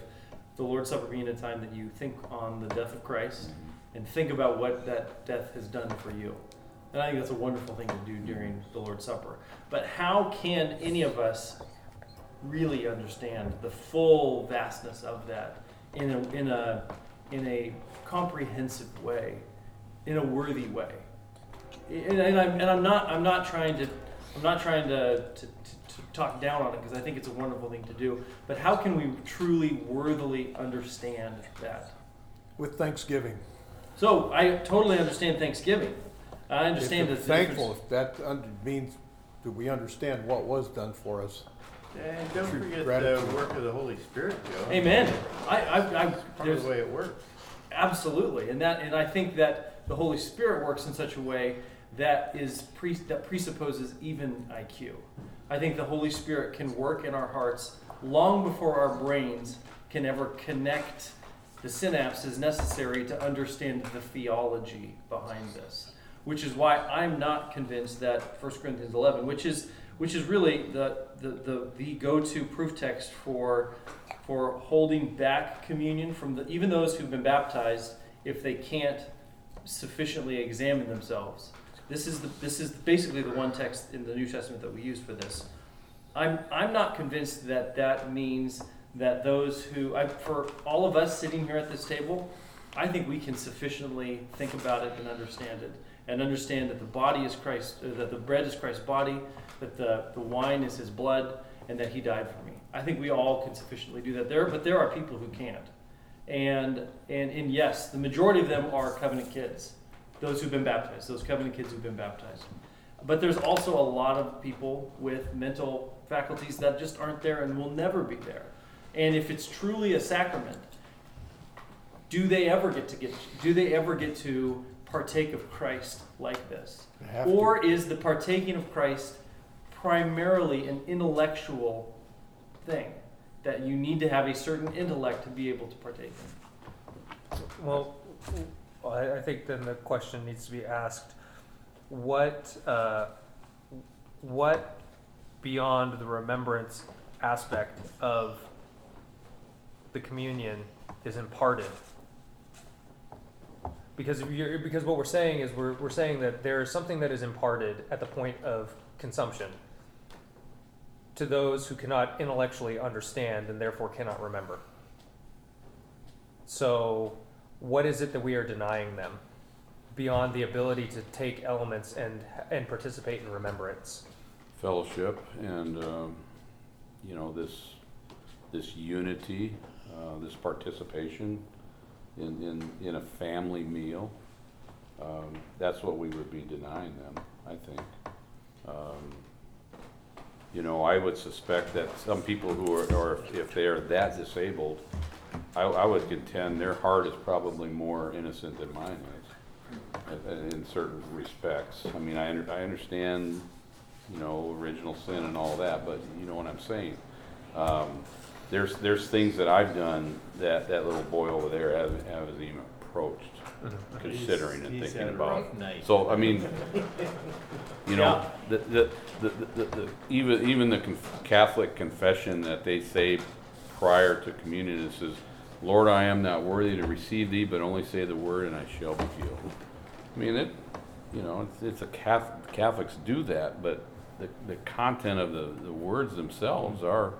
the Lord's Supper being a time that you think on the death of Christ and think about what that death has done for you. And I think that's a wonderful thing to do during the Lord's Supper. But how can any of us really understand the full vastness of that in a, in a, in a comprehensive way, in a worthy way? And, and, I'm, and I'm not I'm not trying to I'm not trying to, to, to, to talk down on it because I think it's a wonderful thing to do. But how can we truly worthily understand that? With Thanksgiving. So I totally understand Thanksgiving. I understand that we're Thankful, if that under- means that we understand what was done for us. And don't True forget the gratitude. work of the Holy Spirit, Joe. Amen. I, I, I Part of there's the way it works. absolutely, and that, and I think that the Holy Spirit works in such a way that is pre, that presupposes even IQ. I think the Holy Spirit can work in our hearts long before our brains can ever connect the synapse is necessary to understand the theology behind this. Which is why I'm not convinced that 1 Corinthians 11, which is which is really the the, the, the go-to proof text for for holding back communion from the even those who've been baptized if they can't sufficiently examine themselves. This is the this is basically the one text in the New Testament that we use for this. I'm I'm not convinced that that means that those who I, for all of us sitting here at this table, I think we can sufficiently think about it and understand it and understand that the body is Christ, uh, that the bread is Christ's body, that the, the wine is his blood, and that he died for me. I think we all can sufficiently do that. There, but there are people who can't. And, and, and yes, the majority of them are covenant kids, those who've been baptized, those covenant kids who've been baptized. But there's also a lot of people with mental faculties that just aren't there and will never be there. And if it's truly a sacrament, do they ever get to get do they ever get to partake of Christ like this? They have to. Or is the partaking of Christ primarily an intellectual thing that you need to have a certain intellect to be able to partake in? Well, I, I think then the question needs to be asked: What, uh, what beyond the remembrance aspect of the communion is imparted. Because because what we're saying is we're, we're saying that there is something that is imparted at the point of consumption to those who cannot intellectually understand and therefore cannot remember. So, what is it that we are denying them beyond the ability to take elements and and participate in remembrance? Fellowship and, um, you know, this, this unity, uh, this participation in, in, in a family meal. Um, that's what we would be denying them, I think. Um, you know, I would suspect that some people who are, or if they are that disabled, I, I would contend their heart is probably more innocent than mine is, in- in certain respects. I mean, I, I understand, you know, original sin and all that, but you know what I'm saying. Um, there's, there's things that I've done that that little boy over there hasn't, hasn't even approached, uh-huh. considering and He's- he's thinking had a about. rough night. So, I mean, you know, the, the, the, the, the, even, even the conf- Catholic confession that they say prior to communion, it says, Lord, I am not worthy to receive thee, but only say the word and I shall be healed. I mean, it, you know, it's, it's a Catholic, Catholics do that, but the, the content of the, the words themselves are,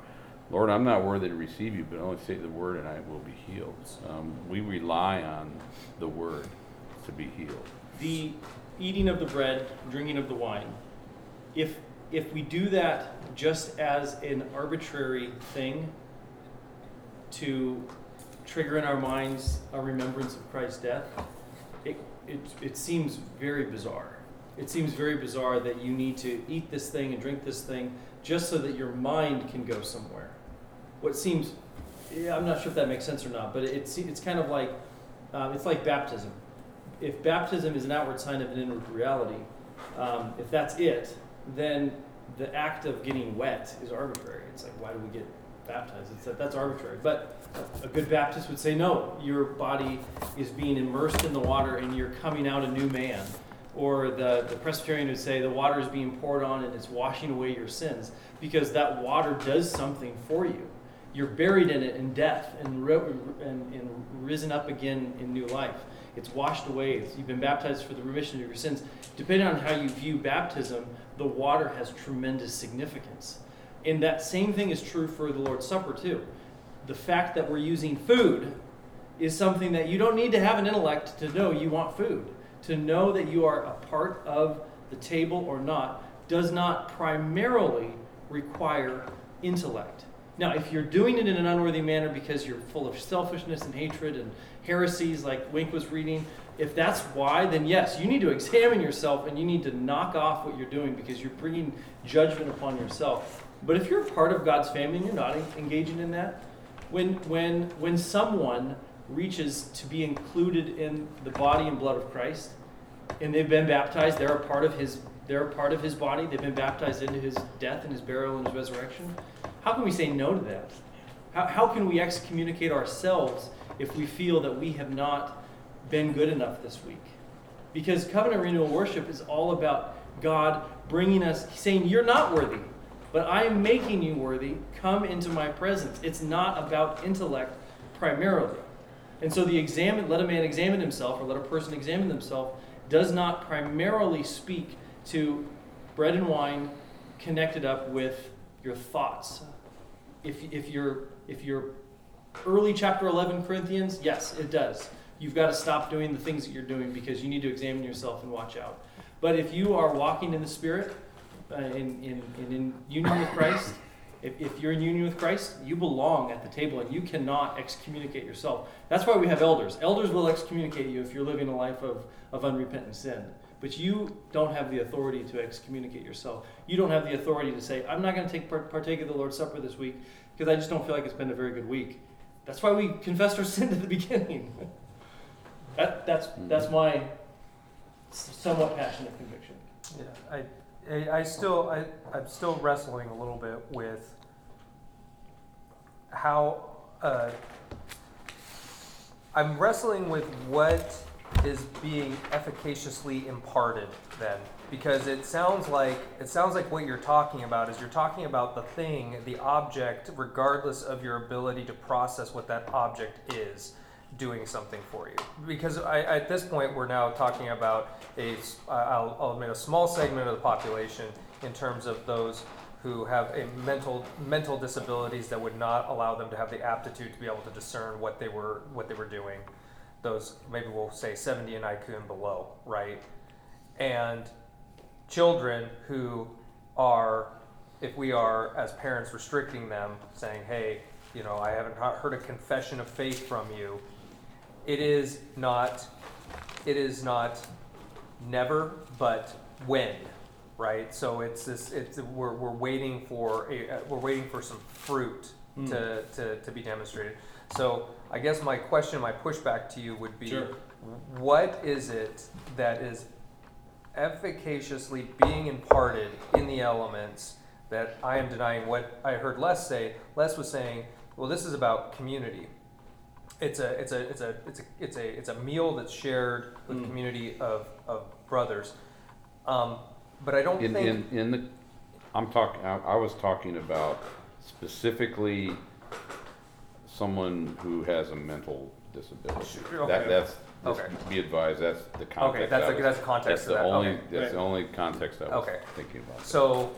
Lord, I'm not worthy to receive you, but only say the word and I will be healed. Um, we rely on the word to be healed. the eating of the bread, drinking of the wine, if if we do that just as an arbitrary thing to trigger in our minds a remembrance of Christ's death, it, it, it seems very bizarre. It seems very bizarre that you need to eat this thing and drink this thing just so that your mind can go somewhere. What seems, yeah, I'm not sure if that makes sense or not, but it's, it's kind of like, um, it's like baptism if baptism is an outward sign of an inward reality, um, if that's it, then the act of getting wet is arbitrary. It's like, why do we get baptized? It's that that's arbitrary. But a good Baptist would say, no, your body is being immersed in the water and you're coming out a new man. Or the, the Presbyterian would say the water is being poured on and it's washing away your sins because that water does something for you. You're buried in it in death and, and, and risen up again in new life. It's washed away. It's, you've been baptized for the remission of your sins. Depending on how you view baptism, the water has tremendous significance. And that same thing is true for the Lord's Supper, too. The fact that we're using food is something that you don't need to have an intellect to know you want food. To know that you are a part of the table or not does not primarily require intellect. Now, if you're doing it in an unworthy manner because you're full of selfishness and hatred and heresies, like Wink was reading, if that's why, then yes, you need to examine yourself and you need to knock off what you're doing because you're bringing judgment upon yourself. But if you're part of God's family and you're not engaging in that, when when when someone reaches to be included in the body and blood of Christ, and they've been baptized, they're a part of His they're a part of His body. They've been baptized into His death and His burial and His resurrection. How can we say no to that? How, how can we excommunicate ourselves if we feel that we have not been good enough this week? Because covenant renewal worship is all about God bringing us, saying, You're not worthy, but I am making you worthy. Come into my presence. It's not about intellect primarily. And so the examine, let a man examine himself, or let a person examine themselves, does not primarily speak to bread and wine connected up with your thoughts. If, if you're if you're early chapter 11 Corinthians, yes, it does. You've got to stop doing the things that you're doing because you need to examine yourself and watch out. But if you are walking in the Spirit, uh, in, in, in, union with Christ, if, if you're in union with Christ, you belong at the table and you cannot excommunicate yourself. That's why we have elders. Elders will excommunicate you if you're living a life of, of unrepentant sin. But you don't have the authority to excommunicate yourself. You don't have the authority to say, I'm not going to take part- partake of the Lord's Supper this week because I just don't feel like it's been a very good week. That's why we confessed our sin at the beginning. that, that's, that's my somewhat passionate conviction. Yeah, I, I, I still, I, I'm still wrestling a little bit with how, uh, I'm wrestling with what is being efficaciously imparted then? Because it sounds like it sounds like what you're talking about is you're talking about the thing, the object, regardless of your ability to process what that object is doing something for you. Because I, at this point, we're now talking about a, I'll, I'll admit, a small segment of the population in terms of those who have a mental mental disabilities that would not allow them to have the aptitude to be able to discern what they were what they were doing. Those maybe we'll say 70 in IQ and below, right? And children who are, if we are as parents restricting them, saying, hey, you know, I haven't heard a confession of faith from you, it is not, it is not never, but when, right? So it's this, it's, we're, we're waiting for a, we're waiting for some fruit hmm. to, to, to be demonstrated. So I guess my question, my pushback to you would be, Sure. what is it that is efficaciously being imparted in the elements that I am denying what I heard Les say. Les was saying, well, this is about community. It's a, it's a, it's a, it's a, it's a, it's a meal that's shared with a Mm. community of, of brothers. Um, but I don't In, think. in, in the, I'm talking, I, I was talking about specifically someone who has a mental disability. Sure, That, okay. that's, just Okay. be advised, that's the context. Okay, that's I the, was- that's the context That's of the that. only, okay. that's the only context I was Okay. thinking about. So,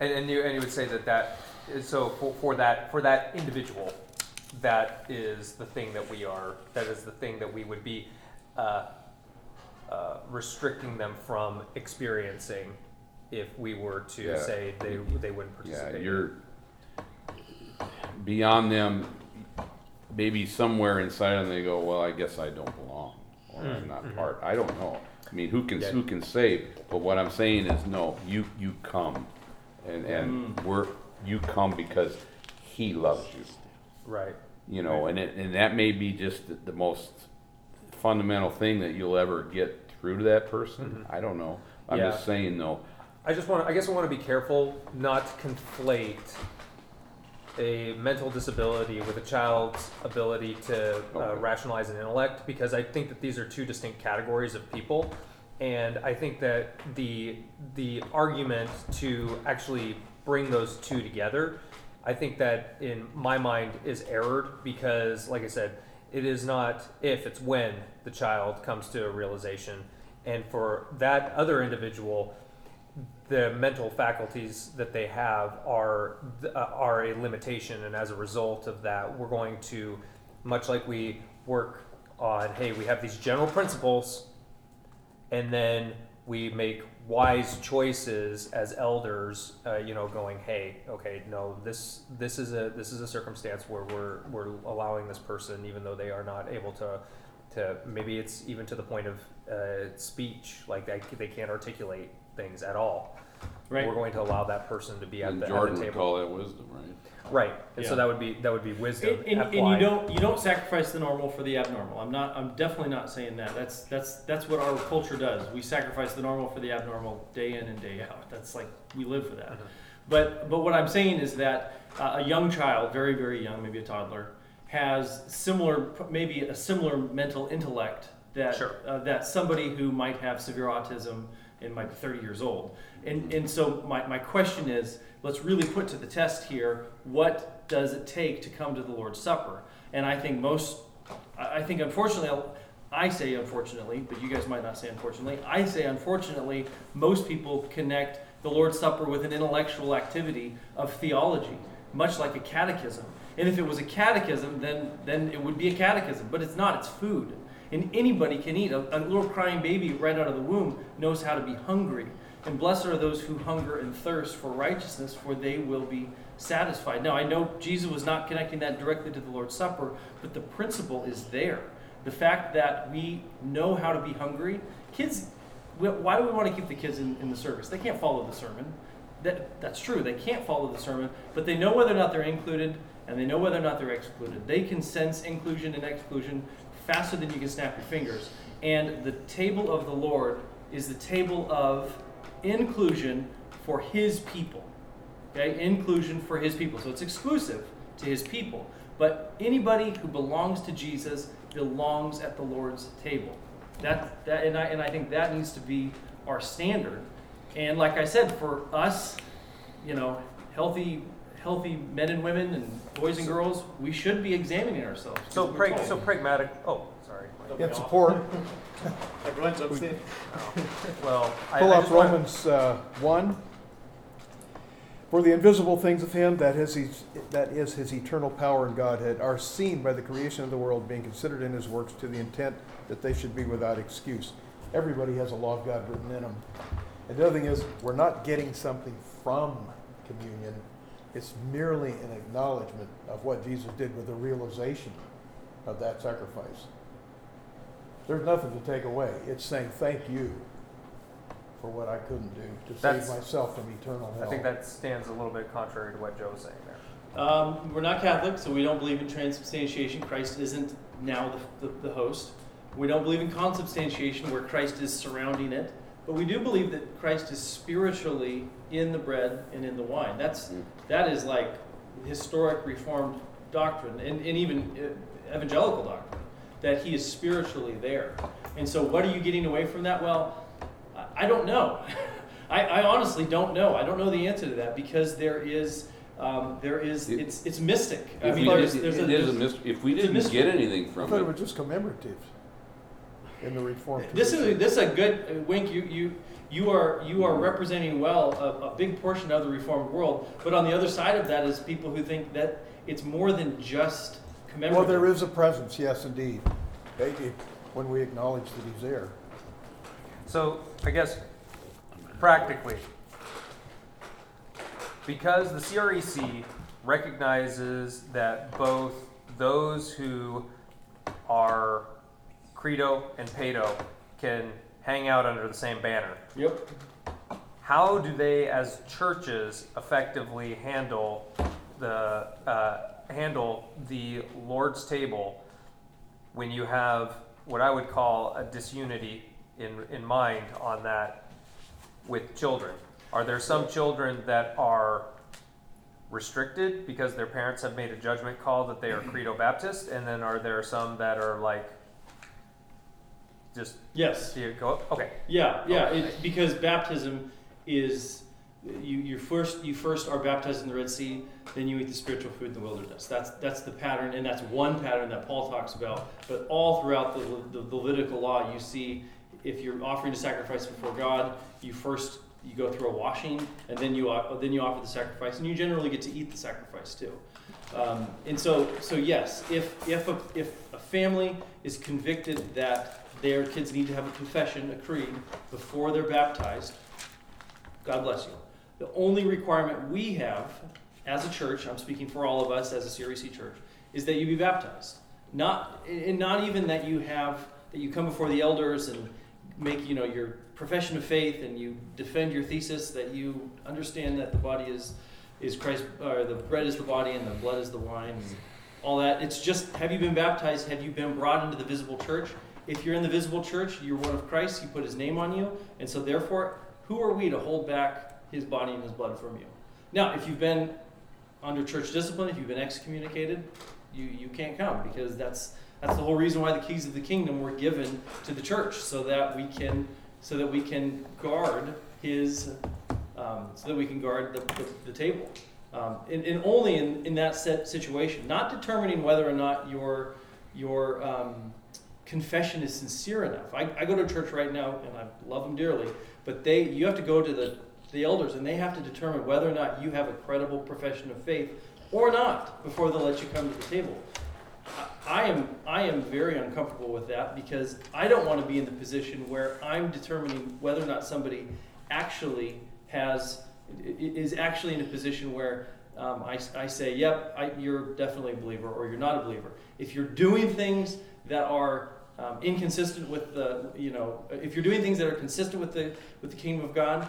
and, and you and you would say that that is, so for, for that for that individual, that is the thing that we are. That is the thing that we would be uh, uh, restricting them from experiencing if we were to Yeah. say they they wouldn't participate. Yeah, participate. you're beyond them, maybe somewhere inside them they go, well, I guess I don't belong, or I'm Mm, not mhm. part, I don't know. I mean, who can, who can say, but what I'm saying is, no, you, you come, and, and we're, you come because he loves you. right. You know, and it, and that may be just the, the most fundamental thing that you'll ever get through to that person, Mhm. I don't know. I'm Yeah. just saying though, I just want. I guess I want to be careful not to conflate a mental disability with a child's ability to uh, Okay. rationalize an intellect, because I think that these are two distinct categories of people, and I think that the the argument to actually bring those two together, I think that in my mind is errored because, like I said, it is not if it's when the child comes to a realization, and for that other individual the mental faculties that they have are uh, are a limitation, and as a result of that, we're going to, much like we work on, hey, we have these general principles, and then we make wise choices as elders. Uh, you know, going, hey, okay, no, this this is a this is a circumstance where we're we're allowing this person, even though they are not able to. To maybe it's even to the point of uh, speech, like they, they can't articulate things at all. Right. We're going to allow that person to be at and the, at Jordan the would table. call that wisdom, right? Right. And Yeah. so that would be that would be wisdom. And, and, and you applied. don't you don't sacrifice the normal for the abnormal. I'm not. I'm definitely not saying that. That's that's that's what our culture does. We sacrifice the normal for the abnormal day in and day out. That's like we live for that. Mhm. But but what I'm saying is that uh, a young child, very very young, maybe a toddler, has similar maybe a similar mental intellect that Sure. uh, that somebody who might have severe autism and be 30 years old. And and so my, my question is, let's really put to the test here, what does it take to come to the Lord's Supper? And I think most, I think unfortunately, I say unfortunately, but you guys might not say unfortunately. I say unfortunately, most people connect the Lord's Supper with an intellectual activity of theology, much like a catechism. And if it was a catechism, then then it would be a catechism. But it's not. It's food, and anybody can eat. A, a little crying baby right out of the womb knows how to be hungry. And blessed are those who hunger and thirst for righteousness, for they will be satisfied. Now I know Jesus was not connecting that directly to the Lord's Supper, but the principle is there. The fact that we know how to be hungry, kids. Why do we want to keep the kids in, in the service? They can't follow the sermon. That, that's true. They can't follow the sermon, but they know whether or not they're included and they know whether or not they're excluded. They can sense inclusion and exclusion faster than you can snap your fingers. And the table of the Lord is the table of inclusion for His people. Okay, inclusion for His people. So it's exclusive to His people. But anybody who belongs to Jesus belongs at the Lord's table. That, that, and I, and I think that needs to be our standard. And like I said, for us, you know, healthy, healthy men and women and boys and girls, we should be examining ourselves. So, because prag- so pragmatic. Oh, sorry. Get support. Everyone's upstairs. Well, I, Pull I up just wanna- Romans uh, 1. For the invisible things of him, that is, his, that is his eternal power and Godhead, are seen by the creation of the world, being considered in his works to the intent that they should be without excuse. Everybody has a law of God written in them. And the other thing is, we're not getting something from communion, it's merely an acknowledgement of what Jesus did with the realization of that sacrifice. There's nothing to take away. It's saying, thank you for what I couldn't do to That's- save myself from eternal hell. I think that stands a little bit contrary to what Joe was saying there. Um, we're not Catholic, so we don't believe in transubstantiation. Christ isn't now the, the, the host. We don't believe in consubstantiation, where Christ is surrounding it. But we do believe that Christ is spiritually in the bread and in the wine. That's that is like historic Reformed doctrine, and, and even uh, evangelical doctrine, that He is spiritually there. And so, what are you getting away from that? Well, I, I don't know. I, I honestly don't know. I don't know the answer to that because there is. Um, there is It- it's it's mystic. I mean, we there's, did- there's a, it is a mystery. If we didn't get anything I from thought it it, was just commemorative in the Reformed This is this is a good uh, wink. You you you are you are representing well a, a big portion of the reformed world. But on the other side of that is people who think that it's more than just Well, there is a presence, yes, indeed. Maybe when we acknowledge that he's there. So I guess practically, because the CREC recognizes that both those who are credo and pedo can hang out under the same banner. Yep. How do they, as churches, effectively handle the uh, handle the Lord's table when you have what I would call a disunity in in mind on that with children? Are there some children that are restricted because their parents have made a judgment call that they are credo Baptist, and then are there some that are like just Yes. it go? Okay. Yeah. Yeah. It, because baptism is you you first you first are baptized in the Red Sea, then you eat the spiritual food in the wilderness. That's that's the pattern, and that's one pattern that Paul talks about. But all throughout the, the, the Levitical law, you see if you're offering a sacrifice before God, you first you go through a washing, and then you then you offer the sacrifice, and you generally get to eat the sacrifice too. Um, and so so yes, if if a, if a family is convicted that their kids need to have a confession, a creed, before they're baptized, God bless you. The only requirement we have as a church, I'm speaking for all of us as a CREC church, is that you be baptized. Not and not even that you have that you come before the elders and make you know your profession of faith and you defend your thesis that you understand that the body is is Christ or the bread is the body and the blood is the wine and all that. It's just have you been baptized? Have you been brought into the visible church? If you're in the visible church, you're one of Christ. He put His name on you, and so therefore, who are we to hold back His body and His blood from you? Now, if you've been under church discipline, if you've been excommunicated, you, you can't come because that's that's the whole reason why the keys of the kingdom were given to the church so that we can so that we can guard his um, so that we can guard the, the, the table um, and, and only in, in that set situation not determining whether or not your your um, confession is sincere enough I, I go to church right now and I love them dearly but they you have to go to the the elders and they have to determine whether or not you have a credible profession of faith or not before they'll let you come to the table. I- I am I am very uncomfortable with that because I don't want to be in the position where I'm determining whether or not somebody actually has is actually in a position where um, I, I say, yep, I, you're definitely a believer or you're not a believer. If you're doing things that are um, inconsistent with the, you know, if you're doing things that are consistent with the with the kingdom of God,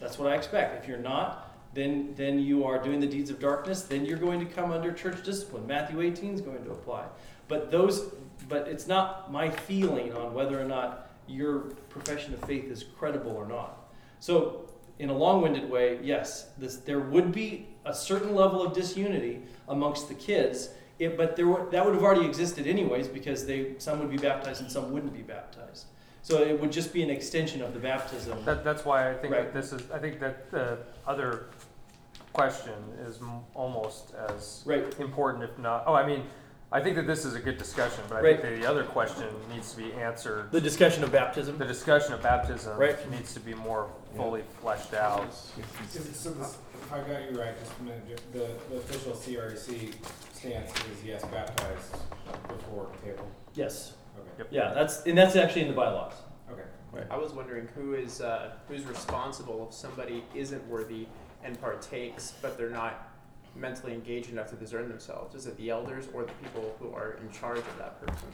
that's what I expect. If you're not, then then you are doing the deeds of darkness. Then you're going to come under church discipline. Matthew 18 is going to apply. But those, but it's not my feeling on whether or not your profession of faith is credible or not. So, in a long-winded way, yes, this, there would be a certain level of disunity amongst the kids It, but there were, that would have already existed anyways because they some would be baptized and some wouldn't be baptized. So it would just be an extension of the baptism. That, that's why I think Right. that this is, I think that the other question is almost as Right. important, if not, oh, I mean, I think that this is a good discussion, but I think the other question needs to be answered. The discussion of baptism. The discussion of baptism Right. needs to be more fully fleshed out. Is it- So this, if I got you right, just a minute, Ju- the, the official CREC stance is yes, baptized before table. Yes. Okay. Yeah, that's and that's actually in the bylaws. Okay. I was wondering who is uh, who's responsible if somebody isn't worthy and partakes, but they're not mentally engaged enough to discern themselves. Is it the elders or the people who are in charge of that person?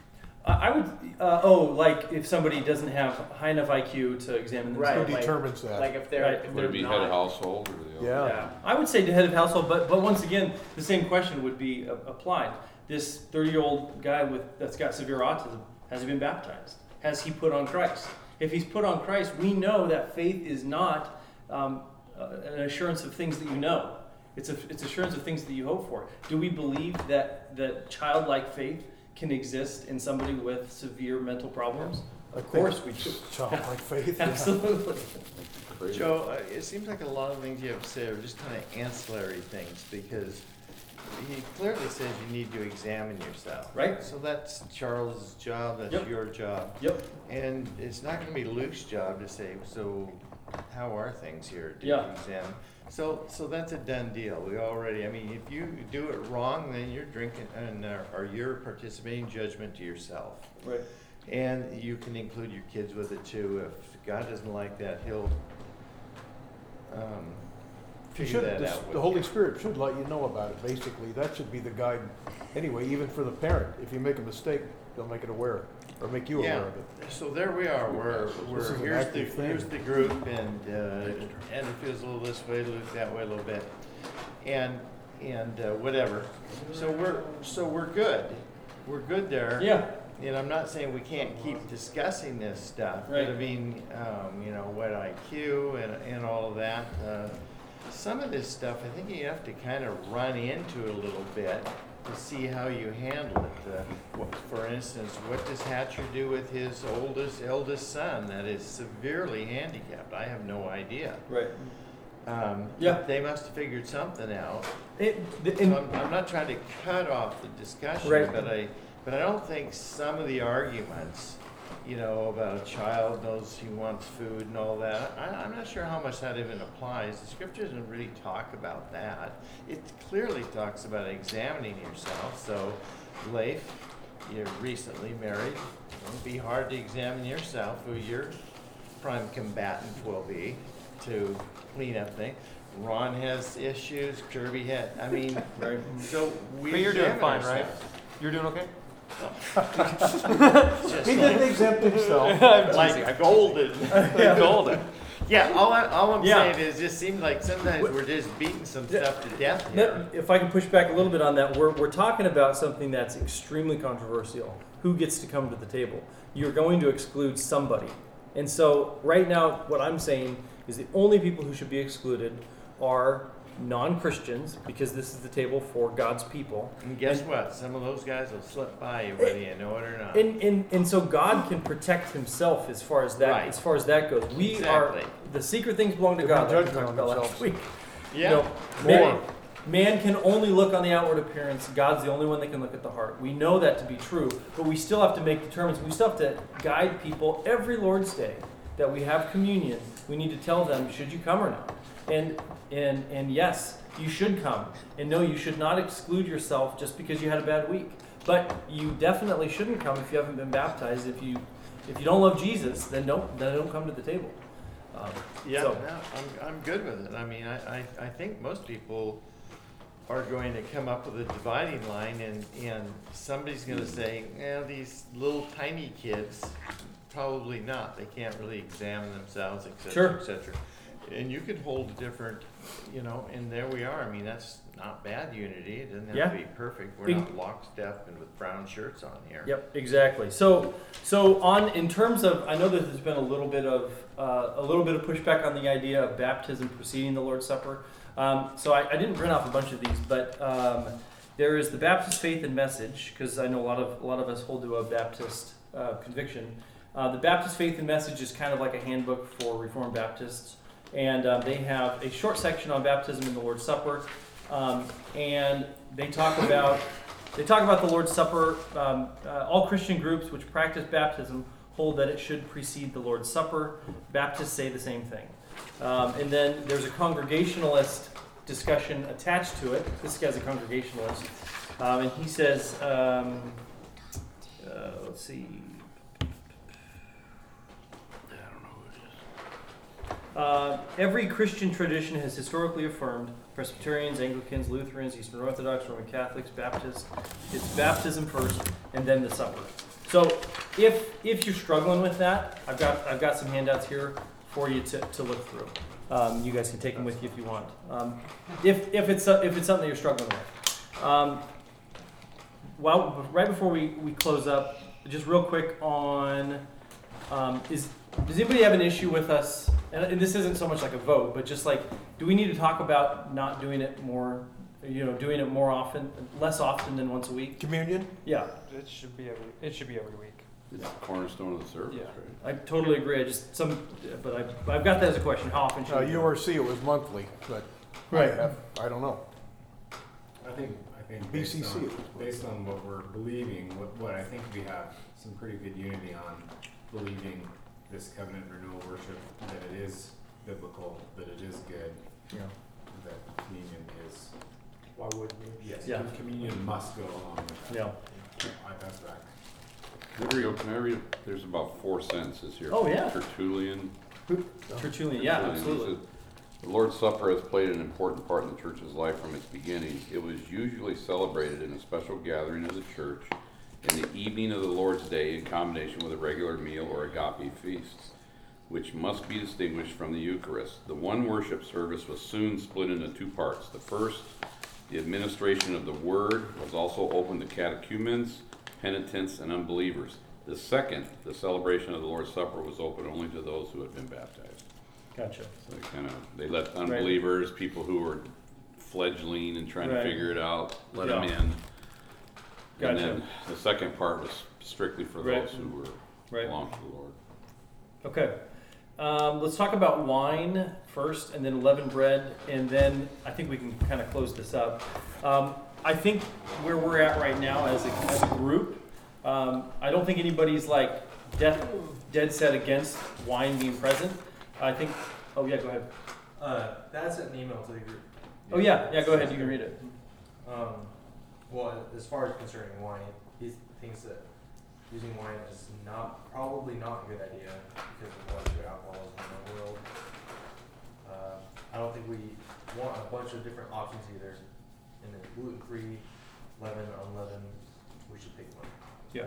I I would. Uh, oh, like if somebody doesn't have high enough IQ to examine Right. themselves. Who like- determines that? Like if they're Right. if Would they're it be not, head of household or the? Yeah. yeah. I would say the head of household, but but once again, the same question would be uh, applied. This thirty-year-old guy with that's got severe autism has he been baptized? Has he put on Christ? If he's put on Christ, we know that faith is not um, uh, an assurance of things that you know. It's a, it's assurance of things that you hope for. Do we believe that that childlike faith can exist in somebody with severe mental problems? Of course we do. Childlike faith. Absolutely. Joe, uh, it seems like a lot of things you have to say are just kind of ancillary things because he clearly says you need to examine yourself. Right. So that's Charles's job, that's Yep. your job. Yep. And it's not gonna be Luke's job to say, so how are things here? Did Yeah. you examine? So, so that's a done deal. We already, I mean, if you do it wrong, then you're drinking, and, uh, or you're participating judgment to yourself. Right. And you can include your kids with it too. If God doesn't like that, he'll, um, You figure should, that the, out with the Holy you. Spirit should let you know about it, basically. That should be the guide, anyway, even for the parent. If you make a mistake, they'll make it aware, or make you aware Yeah, of it. so there we are, we're, we're, an here's the, active thing. here's the group and, uh, and it feels a little this way, Luke that way a little bit. And, and, uh, whatever. So we're, so we're good. We're good there. Yeah. And I'm not saying we can't keep discussing this stuff, but I Right. mean, um, you know, what IQ and, and all of that. Uh, some of this stuff, I think you have to kind of run into it a little bit to see how you handle it. Uh, what- For instance, what does Hatcher do with his oldest, eldest son that is severely handicapped? I have no idea. Right. Um, Yeah. They must have figured something out. It, the- So and- I'm, I'm not trying to cut off the discussion, Right. but I, but I don't think some of the arguments, you know, about a child knows he wants food and all that, I, I'm not sure how much that even applies. The scripture doesn't really talk about that. It clearly talks about examining yourself, so Leif, you're recently married, it'll be hard to examine yourself, who your prime combatant will be to clean up things. Ron has issues, Kirby had, I mean, Right. so we But you're doing examine fine, right? ourselves. You're doing okay? Just He didn't exempt himself. like golden, golden. Yeah, all, I, all I'm Yeah. saying is, it seems like sometimes we're just beating some stuff to death No, here. if I can push back a little bit on that, we're, we're talking about something that's extremely controversial. Who gets to come to the table? You're going to exclude somebody. And so, right now, what I'm saying is the only people who should be excluded are non Christians, because this is the table for God's people. And guess what? Some of those guys will slip by you, whether you know it or not. And, and, and so God can protect himself as far as that Right. as far as that goes. We Exactly. are the secret things belong to They God. bring like we talked about last week. Yeah. You know, man, man can only look on the outward appearance. God's the only one that can look at the heart. We know that to be true, but we still have to make determinants. We still have to guide people every Lord's Day that we have communion. We need to tell them, should you come or not? And and and yes, you should come. And no, you should not exclude yourself just because you had a bad week. But you definitely shouldn't come if you haven't been baptized. If you if you don't love Jesus, then don't then don't come to the table. Um, Yeah, so- no, I'm, I'm good with it. I mean, I, I, I think most people are going to come up with a dividing line and, and somebody's gonna say, yeah, these little tiny kids, probably not. They can't really examine themselves, etc., Sure. cetera, et cetera. And you could hold a different, you know, and there we are. I mean, that's not bad unity. It doesn't have Yeah. to be perfect. We're Big- not lockstep and with brown shirts on here. Yep, exactly. So, so on in terms of, I know that there's been a little bit of uh, a little bit of pushback on the idea of baptism preceding the Lord's Supper. Um, so I, I didn't print off a bunch of these, but um, there is the Baptist faith and message, because I know a lot of a lot of us hold to a Baptist uh, conviction. Uh, the Baptist faith and message is kind of like a handbook for Reformed Baptists, and um, they have a short section on baptism and the Lord's Supper, um, and they talk about they talk about the Lord's Supper. Um, uh, all Christian groups which practice baptism hold that it should precede the Lord's Supper. Baptists say the same thing. Um, and then there's a congregationalist discussion attached to it. This guy's a congregationalist. Um, and he says, uh, let's see. Uh, every Christian tradition has historically affirmed Presbyterians, Anglicans, Lutherans, Eastern Orthodox, Roman Catholics, Baptists. It's baptism first, and then the supper. So, if if you're struggling with that, I've got I've got some handouts here for you to, to look through. Um, you guys can take them with you if you want. Um, if if it's if it's something you're struggling with. Um, well, right before we, we close up, just real quick on um, is does anybody have an issue with us? And, and this isn't so much like a vote, but just like, do we need to talk about not doing it more? You know, doing it more often, less often than once a week. Communion? Yeah, It should be every, it should be every week. It's the cornerstone of the service, Yeah. right? I totally agree. I just some, but I I've got that as a question. How often should Uh, we do it? URC, it was monthly, but I Right. have, I don't know. I think, I think based BCC on, based on what we're believing, what, what I think we have some pretty good unity on believing this covenant renewal worship, that it is biblical, that it is good, Yeah. that communion is, Why wouldn't you? yes, Yeah. communion must go along with that. Yeah. I, that's back. Can I read, can I read, there's about four sentences here. Oh, yeah. Tertullian. Tertullian. Yeah, Tertullian, he absolutely. says, The Lord's Supper has played an important part in the church's life from its beginning. It was usually celebrated in a special gathering of the church in the evening of the Lord's Day in combination with a regular meal or agape feast, which must be distinguished from the Eucharist. The one worship service was soon split into two parts. The first, the administration of the Word, was also open to catechumens, penitents, and unbelievers. The second, the celebration of the Lord's Supper, was open only to those who had been baptized. Gotcha. So they kind of, they let unbelievers, people who were fledgling and trying to Right. figure it out, let them Yeah. In. Gotcha. And then the second part was strictly for Right. those who were, Right. belonged to the Lord. Okay. Um, let's talk about wine first, and then leavened bread, and then I think we can kind of close this up. Um, I think where we're at right now as a, as a group, um, I don't think anybody's like dead, dead set against wine being present. I think. Oh yeah, go ahead. Uh, that's an email to the group. Oh yeah, yeah. Go ahead. You can read it. Um, well, as far as concerning wine, he thinks that using wine is not probably not a good idea because of what good alcoholism in the world. Uh, I don't think we want a bunch of different options either. And then gluten free, lemon, unleavened. We should pick one. Yeah.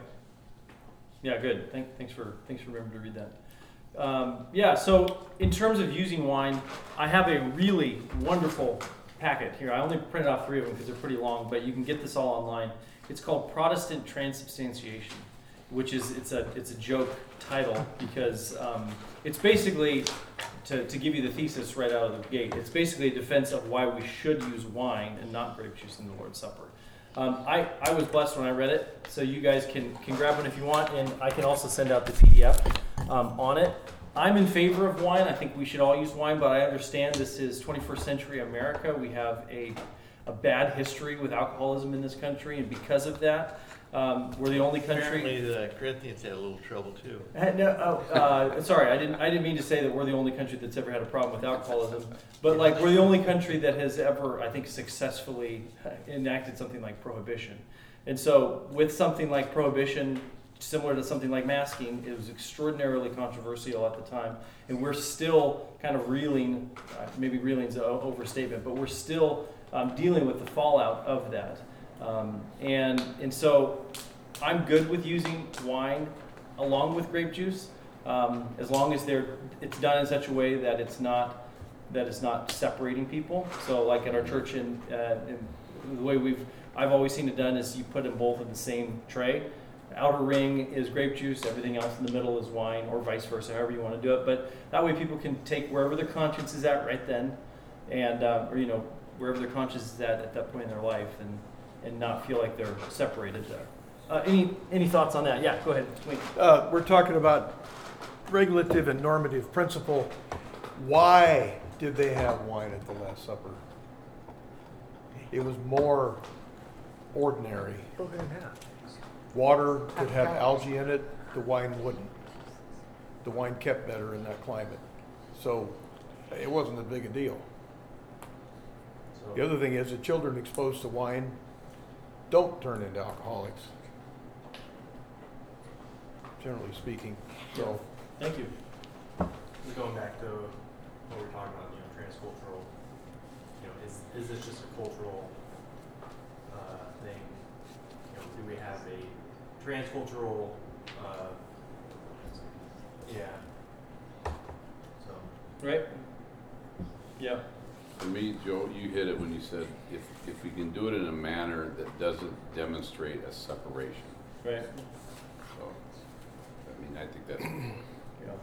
Yeah, good. Thank, thanks for thanks for remembering to read that. Um, yeah. So in terms of using wine, I have a really wonderful packet here. I only printed off three of them because they're pretty long, but you can get this all online. It's called Protestant Transubstantiation, which is it's a it's a joke title because um, it's basically to, to give you the thesis right out of the gate. It's basically a defense of why we should use wine and not grape juice in the Lord's Supper. Um, I, I was blessed when I read it, so you guys can, can grab one if you want, and I can also send out the PDF um, on it. I'm in favor of wine. I think we should all use wine, but I understand this is 21st century America. We have a, a bad history with alcoholism in this country, and because of that, um, we're the only country. Apparently the Corinthians had a little trouble too. Uh, No, oh, uh, sorry, I didn't. I didn't mean to say that we're the only country that's ever had a problem with alcoholism, but like we're the only country that has ever, I think, successfully enacted something like prohibition. And so, with something like prohibition, similar to something like masking, it was extraordinarily controversial at the time, and we're still kind of reeling. Uh, maybe reeling's an overstatement, but we're still um, dealing with the fallout of that. Um, and and so, I'm good with using wine along with grape juice, um, as long as they're it's done in such a way that it's not that it's not separating people. So, like at our church, in, uh, the way we've I've always seen it done is you put them both in the same tray. The outer ring is grape juice, everything else in the middle is wine, or vice versa, however you want to do it. But that way, people can take wherever their conscience is at right then, and uh, or you know wherever their conscience is at at that point in their life, and and not feel like they're separated there. Uh, any any thoughts on that? Yeah, go ahead. Wait. Uh, we're talking about regulative and normative principle. Why did they have wine at the Last Supper? It was more ordinary. Water could have algae in it, the wine wouldn't. The wine kept better in that climate. So it wasn't a big a deal. The other thing is that children exposed to wine don't turn into alcoholics. Generally speaking, so. Thank you. Just going back to what we we're talking about, you know, transcultural, you know, is, is this just a cultural, uh, thing? You know, do we have a transcultural, uh, yeah. So, Right. Yeah. To me, Joe, you hit it when you said, if, if we can do it in a manner that doesn't demonstrate a separation. Right. So, I mean, I think that's, Yeah.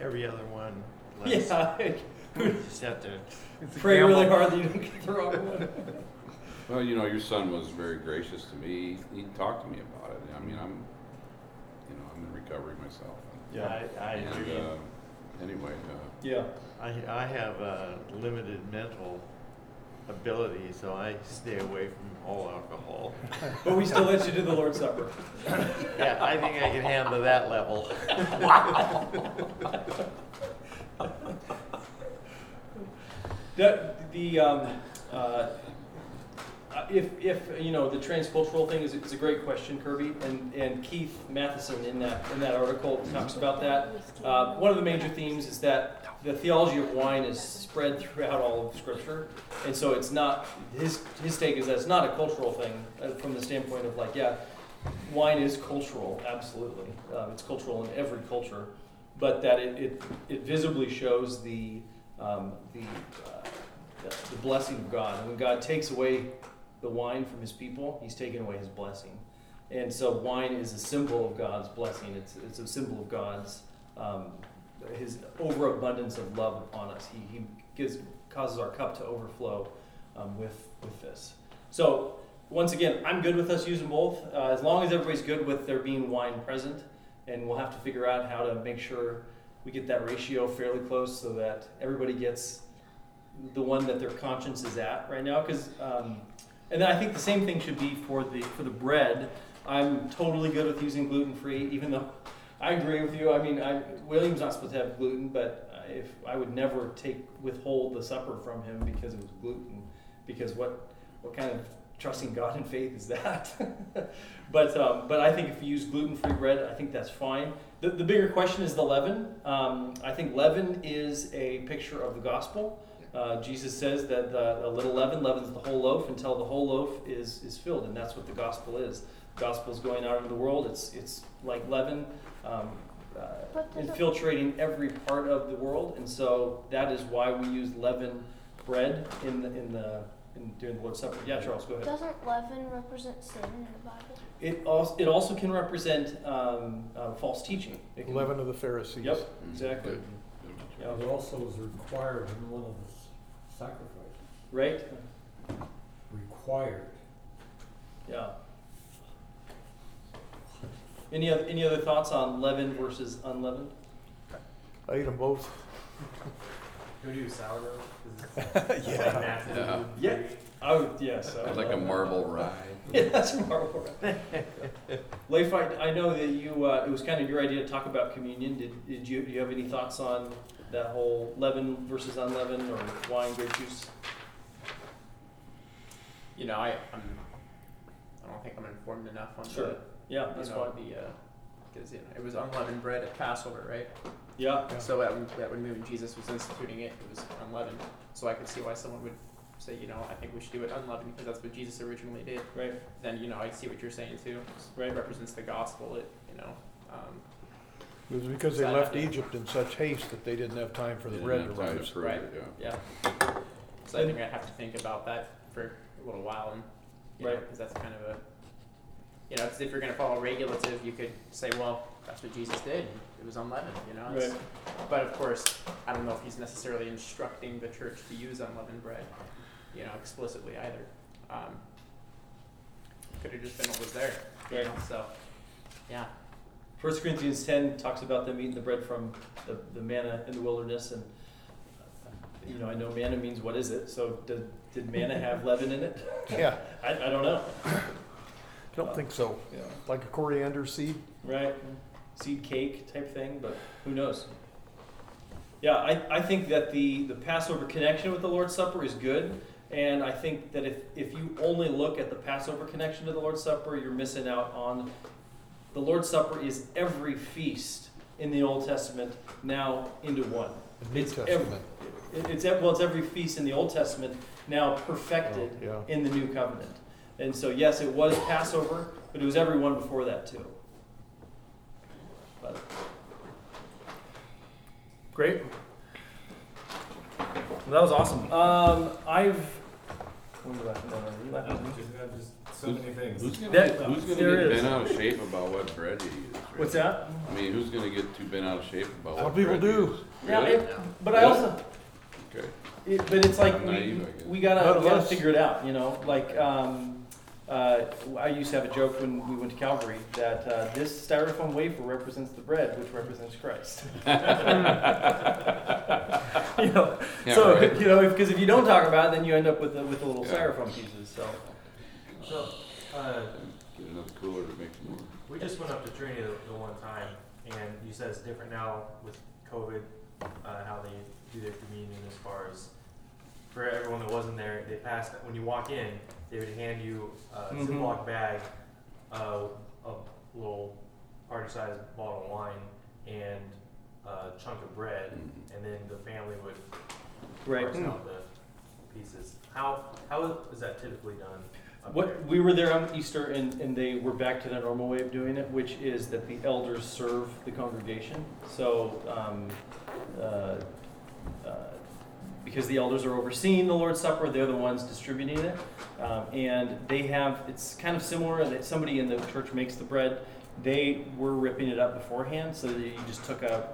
Every other one. less. Yeah. You just have to, Pray really hard that you don't get the wrong one. Well, you know, your son was very gracious to me. He talked to me about it. I mean, I'm, you know, I'm in recovery myself. I, I And, agree. uh, Anyway, uh, Yeah. I, I have a limited mental ability, so I stay away from all alcohol. But we still let you do the Lord's Supper. Yeah, I think I can handle that level. The, the um, uh, if, if you know the transcultural thing is, is a great question, Kirby, and, and Keith Mathison in that in that article talks about that. Uh, one of the major themes is that the theology of wine is spread throughout all of Scripture, and so it's not his his take is that it's not a cultural thing uh, from the standpoint of like yeah, wine is cultural, absolutely, um, it's cultural in every culture, but that it it, it visibly shows the um, the, uh, the the blessing of God. And when God takes away the wine from His people, He's taken away His blessing. And so wine is a symbol of God's blessing. It's it's a symbol of God's um, His overabundance of love upon us. He He gives causes our cup to overflow um, with with this. So once again, I'm good with us using both, uh, as long as everybody's good with there being wine present. And we'll have to figure out how to make sure we get that ratio fairly close so that everybody gets the one that their conscience is at right now. Because, um, and then I think the same thing should be for the for the bread. I'm totally good with using gluten free, even though I agree with you. I mean, I, William's not supposed to have gluten, but if I would never take withhold the supper from him because it was gluten, because what what kind of trusting God in faith is that? but um, but I think if you use gluten free bread, I think that's fine. The, the bigger question is the leaven. Um, I think leaven is a picture of the gospel. Uh, Jesus says that the, a little leaven leavens the whole loaf until the whole loaf is, is filled, and that's what the gospel is. The gospel is going out into the world. It's, it's like leaven, um, uh, But does it- infiltrating every part of the world, and so that is why we use leaven bread in the in the in, during the Lord's Supper. Yeah, Charles, go ahead. Doesn't leaven represent sin in the Bible? It also it also can represent um, uh, false teaching. It can- Leaven of the Pharisees. Yep, exactly. good. Yeah, It also is required in one of the s- sacrifices. right. Required. Yeah. Any other any other thoughts on leavened versus unleavened? I eat them both. can we do sourdough? 'Cause it's Yeah. like Yeah. gluten Yeah. free. I would yes. I I'd would like a love that. marble rye. Yeah, that's a marble. Right. Leif, I, I know that you uh, it was kind of your idea to talk about communion. Did, did you do you have any thoughts on that whole leaven versus unleavened or wine grape juice? You know, I I'm, I don't think I'm informed enough on Sure. the Yeah, you that's know fine. the because you know it was unleavened bread at Passover, right? Yeah. So that would, that would mean when Jesus was instituting it, it was unleavened. So I could see why someone would say, you know, I think we should do it unleavened because that's what Jesus originally did. Right. Then you know I see what you're saying too. Right. It represents the gospel. It you know. Um, It was because they left Egypt in such haste that they didn't have time for the bread have to time rise. prove Right. it, yeah. Yeah. so I think I have to think about that for a little while and you Right. because that's kind of a you know because if you're going to follow regulative, you could say, well, that's what Jesus did. It was unleavened, you know. It's- Right. But of course, I don't know if he's necessarily instructing the church to use unleavened bread, you know, explicitly either. Um, could have just been what was there. You know, so, yeah. First Corinthians ten talks about them eating the bread from the, the manna in the wilderness, and uh, you know I know manna means what is it? So did, did manna have leaven in it? Yeah, I, I don't know. I don't think so. Yeah. Like a coriander seed? Right, seed cake type thing, but who knows? Yeah, I, I think that the, the Passover connection with the Lord's Supper is good. And I think that if, if you only look at the Passover connection to the Lord's Supper, you're missing out on the Lord's Supper is every feast in the Old Testament now into one. The New It's Testament. It- It's well, it's every feast in the Old Testament now perfected Oh, yeah. in the New Covenant. And so, yes, it was Passover, but it was every one before that too. But Great. That was awesome. um, I've. When did I- no, no, you left me. Just, just so many things. Who's gonna, That- who's gonna there get is. bent out of shape about what bread you use? right? What's that? I mean, who's gonna get too bent out of shape about Some what people bread you do. use? Yeah, Really? it, but I Really? also, Okay. it, but it's like I'm we, naive, I guess. we gotta None we gotta us. figure it out. You know, like um, uh, I used to have a joke when we went to Calvary that uh, this styrofoam wafer represents the bread, which represents Christ. you know, Yeah, so right. you know, because if, you don't talk about it, then you end up with the, with the little Yeah. styrofoam pieces. So So, uh, Get another cooler to make more. we just went up to Trinity the, the one time, and you said it's different now with COVID, uh, how they do their communion as far as for everyone that wasn't there, they passed when you walk in, they would hand you a Mhm. Ziploc bag, uh, a little party-sized bottle of wine, and a chunk of bread, Mhm. and then the family would right. parse out the pieces. How how is that typically done? up there? What we were there on Easter, and, and they were back to their normal way of doing it, which is that the elders serve the congregation. So, um, uh, because the elders are overseeing the Lord's Supper, they're the ones distributing it, um, and they have. It's kind of similar that somebody in the church makes the bread. They were ripping it up beforehand, so that you just took a,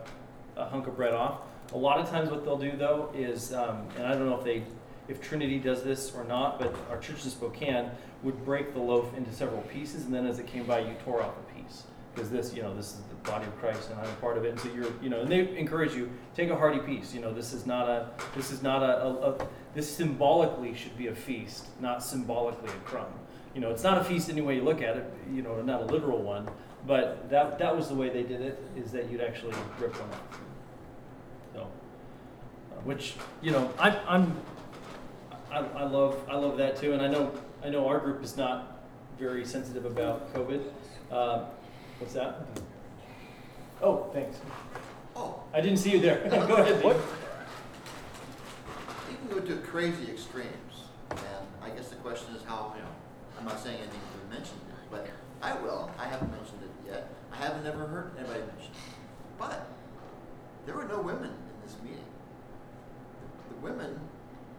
a hunk of bread off. A lot of times, what they'll do though is, um, and I don't know if they if Trinity does this or not, but our church in Spokane would break the loaf into several pieces, and then as it came by, you tore off a piece. Because this, you know, this is the body of Christ, and I'm a part of it. And so you're, you know, and they encourage you take a hearty piece. You know, this is not a, this is not a, a, a this symbolically should be a feast, not symbolically a crumb. You know, it's not a feast any way you look at it. You know, not a literal one, but that that was the way they did it. Is that you'd actually rip one off. So, uh, which you know, I, I'm I, I love I love that too, and I know I know our group is not very sensitive about COVID. Uh, what's that? Oh, thanks. Oh, I didn't see you there. Go ahead. What? You can go to crazy extremes, and I guess the question is how, you know, I'm not saying anything to mention it, but I will, I haven't mentioned it yet, I haven't ever heard anybody mention it. But, there were no women in this meeting. The women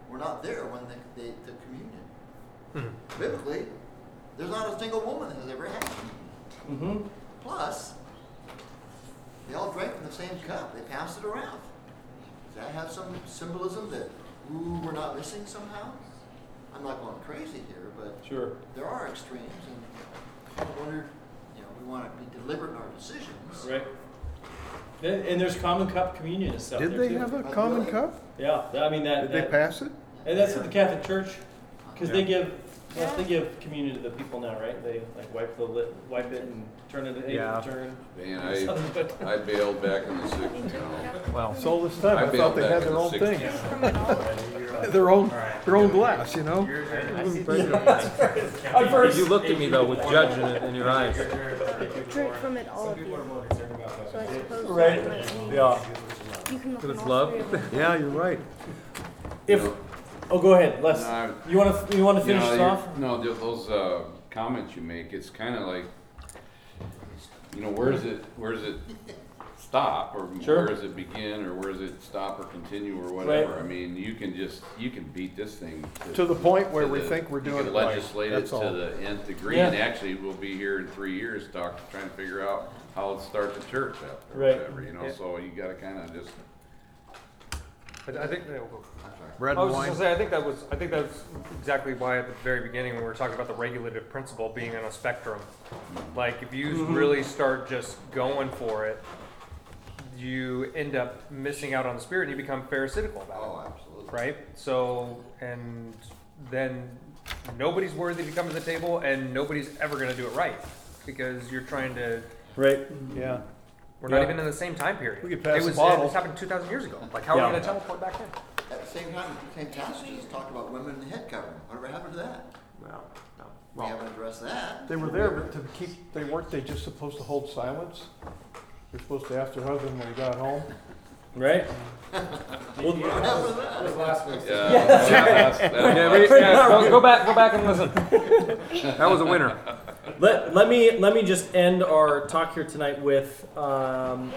were not there when they, they took communion. Mhm. Biblically, there's not a single woman that has ever had communion. Mm-hmm. Plus, they all drank from the same cup. They passed it around. Does that have some symbolism that ooh we're not missing somehow? I'm not going crazy here, but Sure. there are extremes, and I wonder, you know, we want to be deliberate in our decisions. Right. And, and there's common cup communion and stuff. Did there, they too. have a Oh, common really? cup? Yeah, I mean that. Did they pass it? And that's what the Catholic Church, because they give, yes, they give communion to the people now, right? They like wipe the lid, wipe it and turn it, Yeah. turn. Man, I, I bailed back in the sixties, you know. Well, So this time, I I thought bailed they back had in their the own 60s. thing. Their own, their own glass, you know? You're, you're, I At first, you looked at me though with judge in, in your eyes. Drink from it, all of you. more concerned about So I suppose Right. that might mean yeah. You can look With on its all love? three of them. Yeah, you're right. If, oh, go ahead, Les. No, I- You want to, you want to You finish know, this you're- off? No, th- those uh, comments you make, it's kind of like, you know, where does it, where does it stop, or Sure. where does it begin, or where does it stop or continue, or whatever? I mean, you can just, you can beat this thing To the point where to we the- think we're doing You it can right. legislate it That's to all. the nth degree, Yeah. and actually, we'll be here in three years talking, trying to figure out how to start the church up, or Right. whatever, you know, Yeah. so you gotta kind of just I, I think. I'm sorry. Bread I and was just wine. gonna say, I think that was, I think that was exactly why at the very beginning, when we were talking about the regulative principle being on a spectrum. Like, if you mm-hmm. really start just going for it, you end up missing out on the spirit and you become pharisaical about it. Oh, absolutely. it, right? So, and then nobody's worthy to come to the table and nobody's ever gonna do it right. Because you're trying to, Right. Mm-hmm. Yeah. we're Yeah. not even in the same time period. We could pass It the was, bottle. this happened two thousand years ago. Like, how are Yeah. we gonna teleport back in? At the same time, the same passages talk about women in the head covering. Whatever happened to that? Well, no. We haven't addressed that. They were there but to keep, they weren't they just supposed to hold silence? They're supposed to ask their husband when he got home? Right. What happened to that? That was last week's. Yeah. that's- that's- Yeah, re- yeah, go, go back, go back and listen. That was a winner. Let, let me let me just end our talk here tonight with um,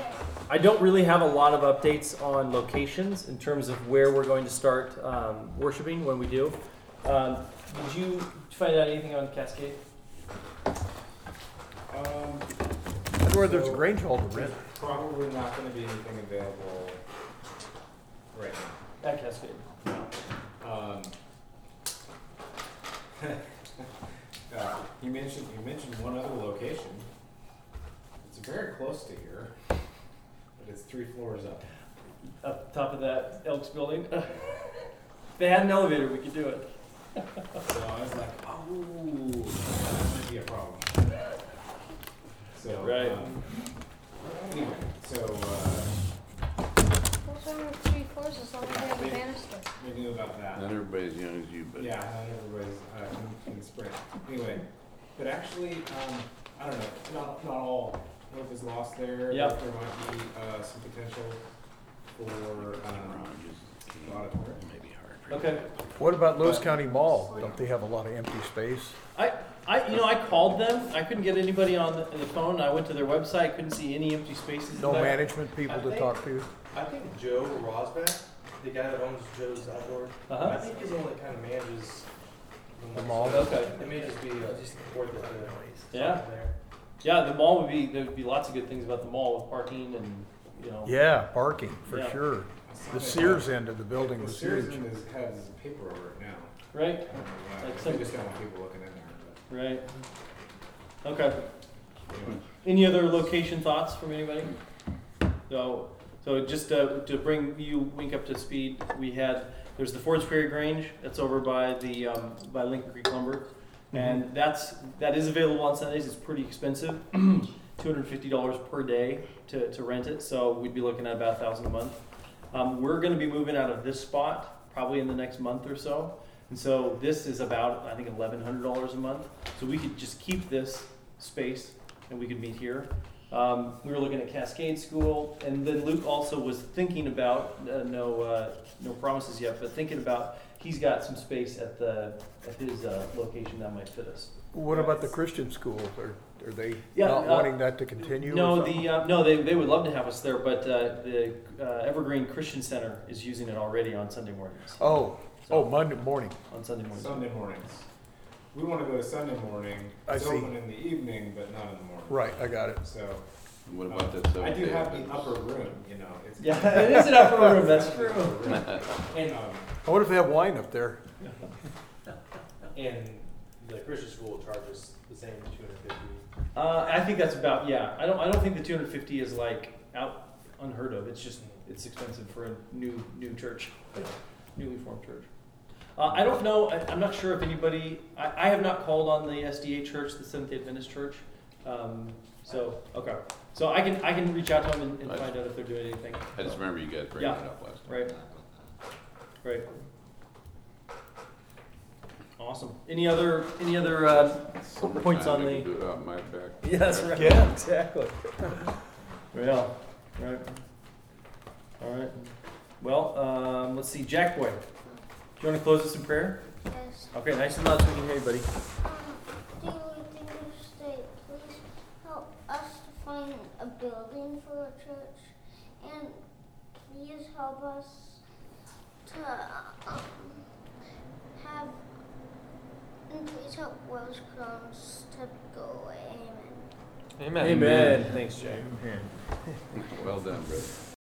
I don't really have a lot of updates on locations in terms of where we're going to start um, worshiping when we do. Um, did you find out anything on Cascade? Um, I know where there's a Grange Hall to rent. probably not gonna be anything available right now. At Cascade. Um, uh, you mentioned you mentioned one other location. It's very close to here, but it's three floors up. Up top of that Elks building. if they had an elevator, we could do it. So I was like, oh, that might be a problem. So Right. Um, anyway, so uh, What's wrong with three floors as long as they have a banister? we knew about that. Not everybody's as young as you, but. Yeah, not everybody's uh, in, in the sprint. Anyway, but actually, um, I don't know. Not not all hope is lost there. Yep. There might be uh, some potential for um, auditorium. Maybe hard. Okay. What about Lewis County Mall? Don't they have a lot of empty space? I, I, you know, I called them. I couldn't get anybody on the, the phone. I went to their website. Couldn't see any empty spaces. No there. management people to talk to? I think Joe Rosback, the guy that owns Joe's Outdoor, I Uh-huh. think he's the one that kind of manages The mall? Okay. It may just be uh, worth it to Yeah. there. Yeah, the mall would be. There would be lots of good things about the mall with parking and you know. Yeah, parking, for Yeah. sure. The Sears end of the building The was Sears huge. end is, has paper over it now. Right. I don't know why. Like They some- just don't want people looking in there. Right. Okay. But anyway. Any other location thoughts from anybody? So, so just to, to bring you Wink up to speed, we had there's the Ford's Prairie Grange that's over by the um, by Lincoln Creek Lumber, and that's that is available on Sundays. It's pretty expensive, two hundred fifty dollars per day to, to rent it. So we'd be looking at about a thousand a month. Um, we're going to be moving out of this spot probably in the next month or so, and so this is about I think eleven hundred dollars a month. So we could just keep this space and we could meet here. Um, we were looking at Cascade School, and then Luke also was thinking about uh, no uh, no promises yet, but thinking about he's got some space at the at his uh, location that might fit us. What about the Christian schools? Are, are they Yeah, not uh, wanting that to continue or No, something? the uh, no they, they would love to have us there, but uh, the uh, Evergreen Christian Center is using it already on Sunday mornings. Oh, So, oh, Monday morning. on Sunday mornings. Sunday mornings. We want to go to Sunday morning. I It's see. open in the evening, but not in the morning. Right, I got it. So What about that I do day have the upper room. You know, it's Yeah, it is an upper room. That's true. And um, I wonder if they have wine up there? And the Christian school charges the same two hundred fifty. Uh, I think that's about yeah. I don't I don't think the 250 is like out unheard of. It's just it's expensive for a new new church, newly formed church. Uh, I don't know. I, I'm not sure if anybody. I, I have not called on the SDA church, the Seventh Day Adventist church. Um, so okay. So I can I can reach out to them and, and find out if they're doing anything. I just remember you guys bringing Yeah. it up last time. Right. Right. Awesome. Any other any other uh, points on I the? can do it out my back. Yeah, that's right. Yeah. Exactly. yeah. Right. All right. Well, um, let's see. Jack Boy, do you want to close us in prayer? Yes. Okay. Nice and loud so we can hear you, buddy. Dear Lord, thank you state, please help us to find a building for a church, and please help us to um, have, and please help Welsh Crohn's to go away. Amen. Amen. Amen. Thanks, Jack. Well done, brother.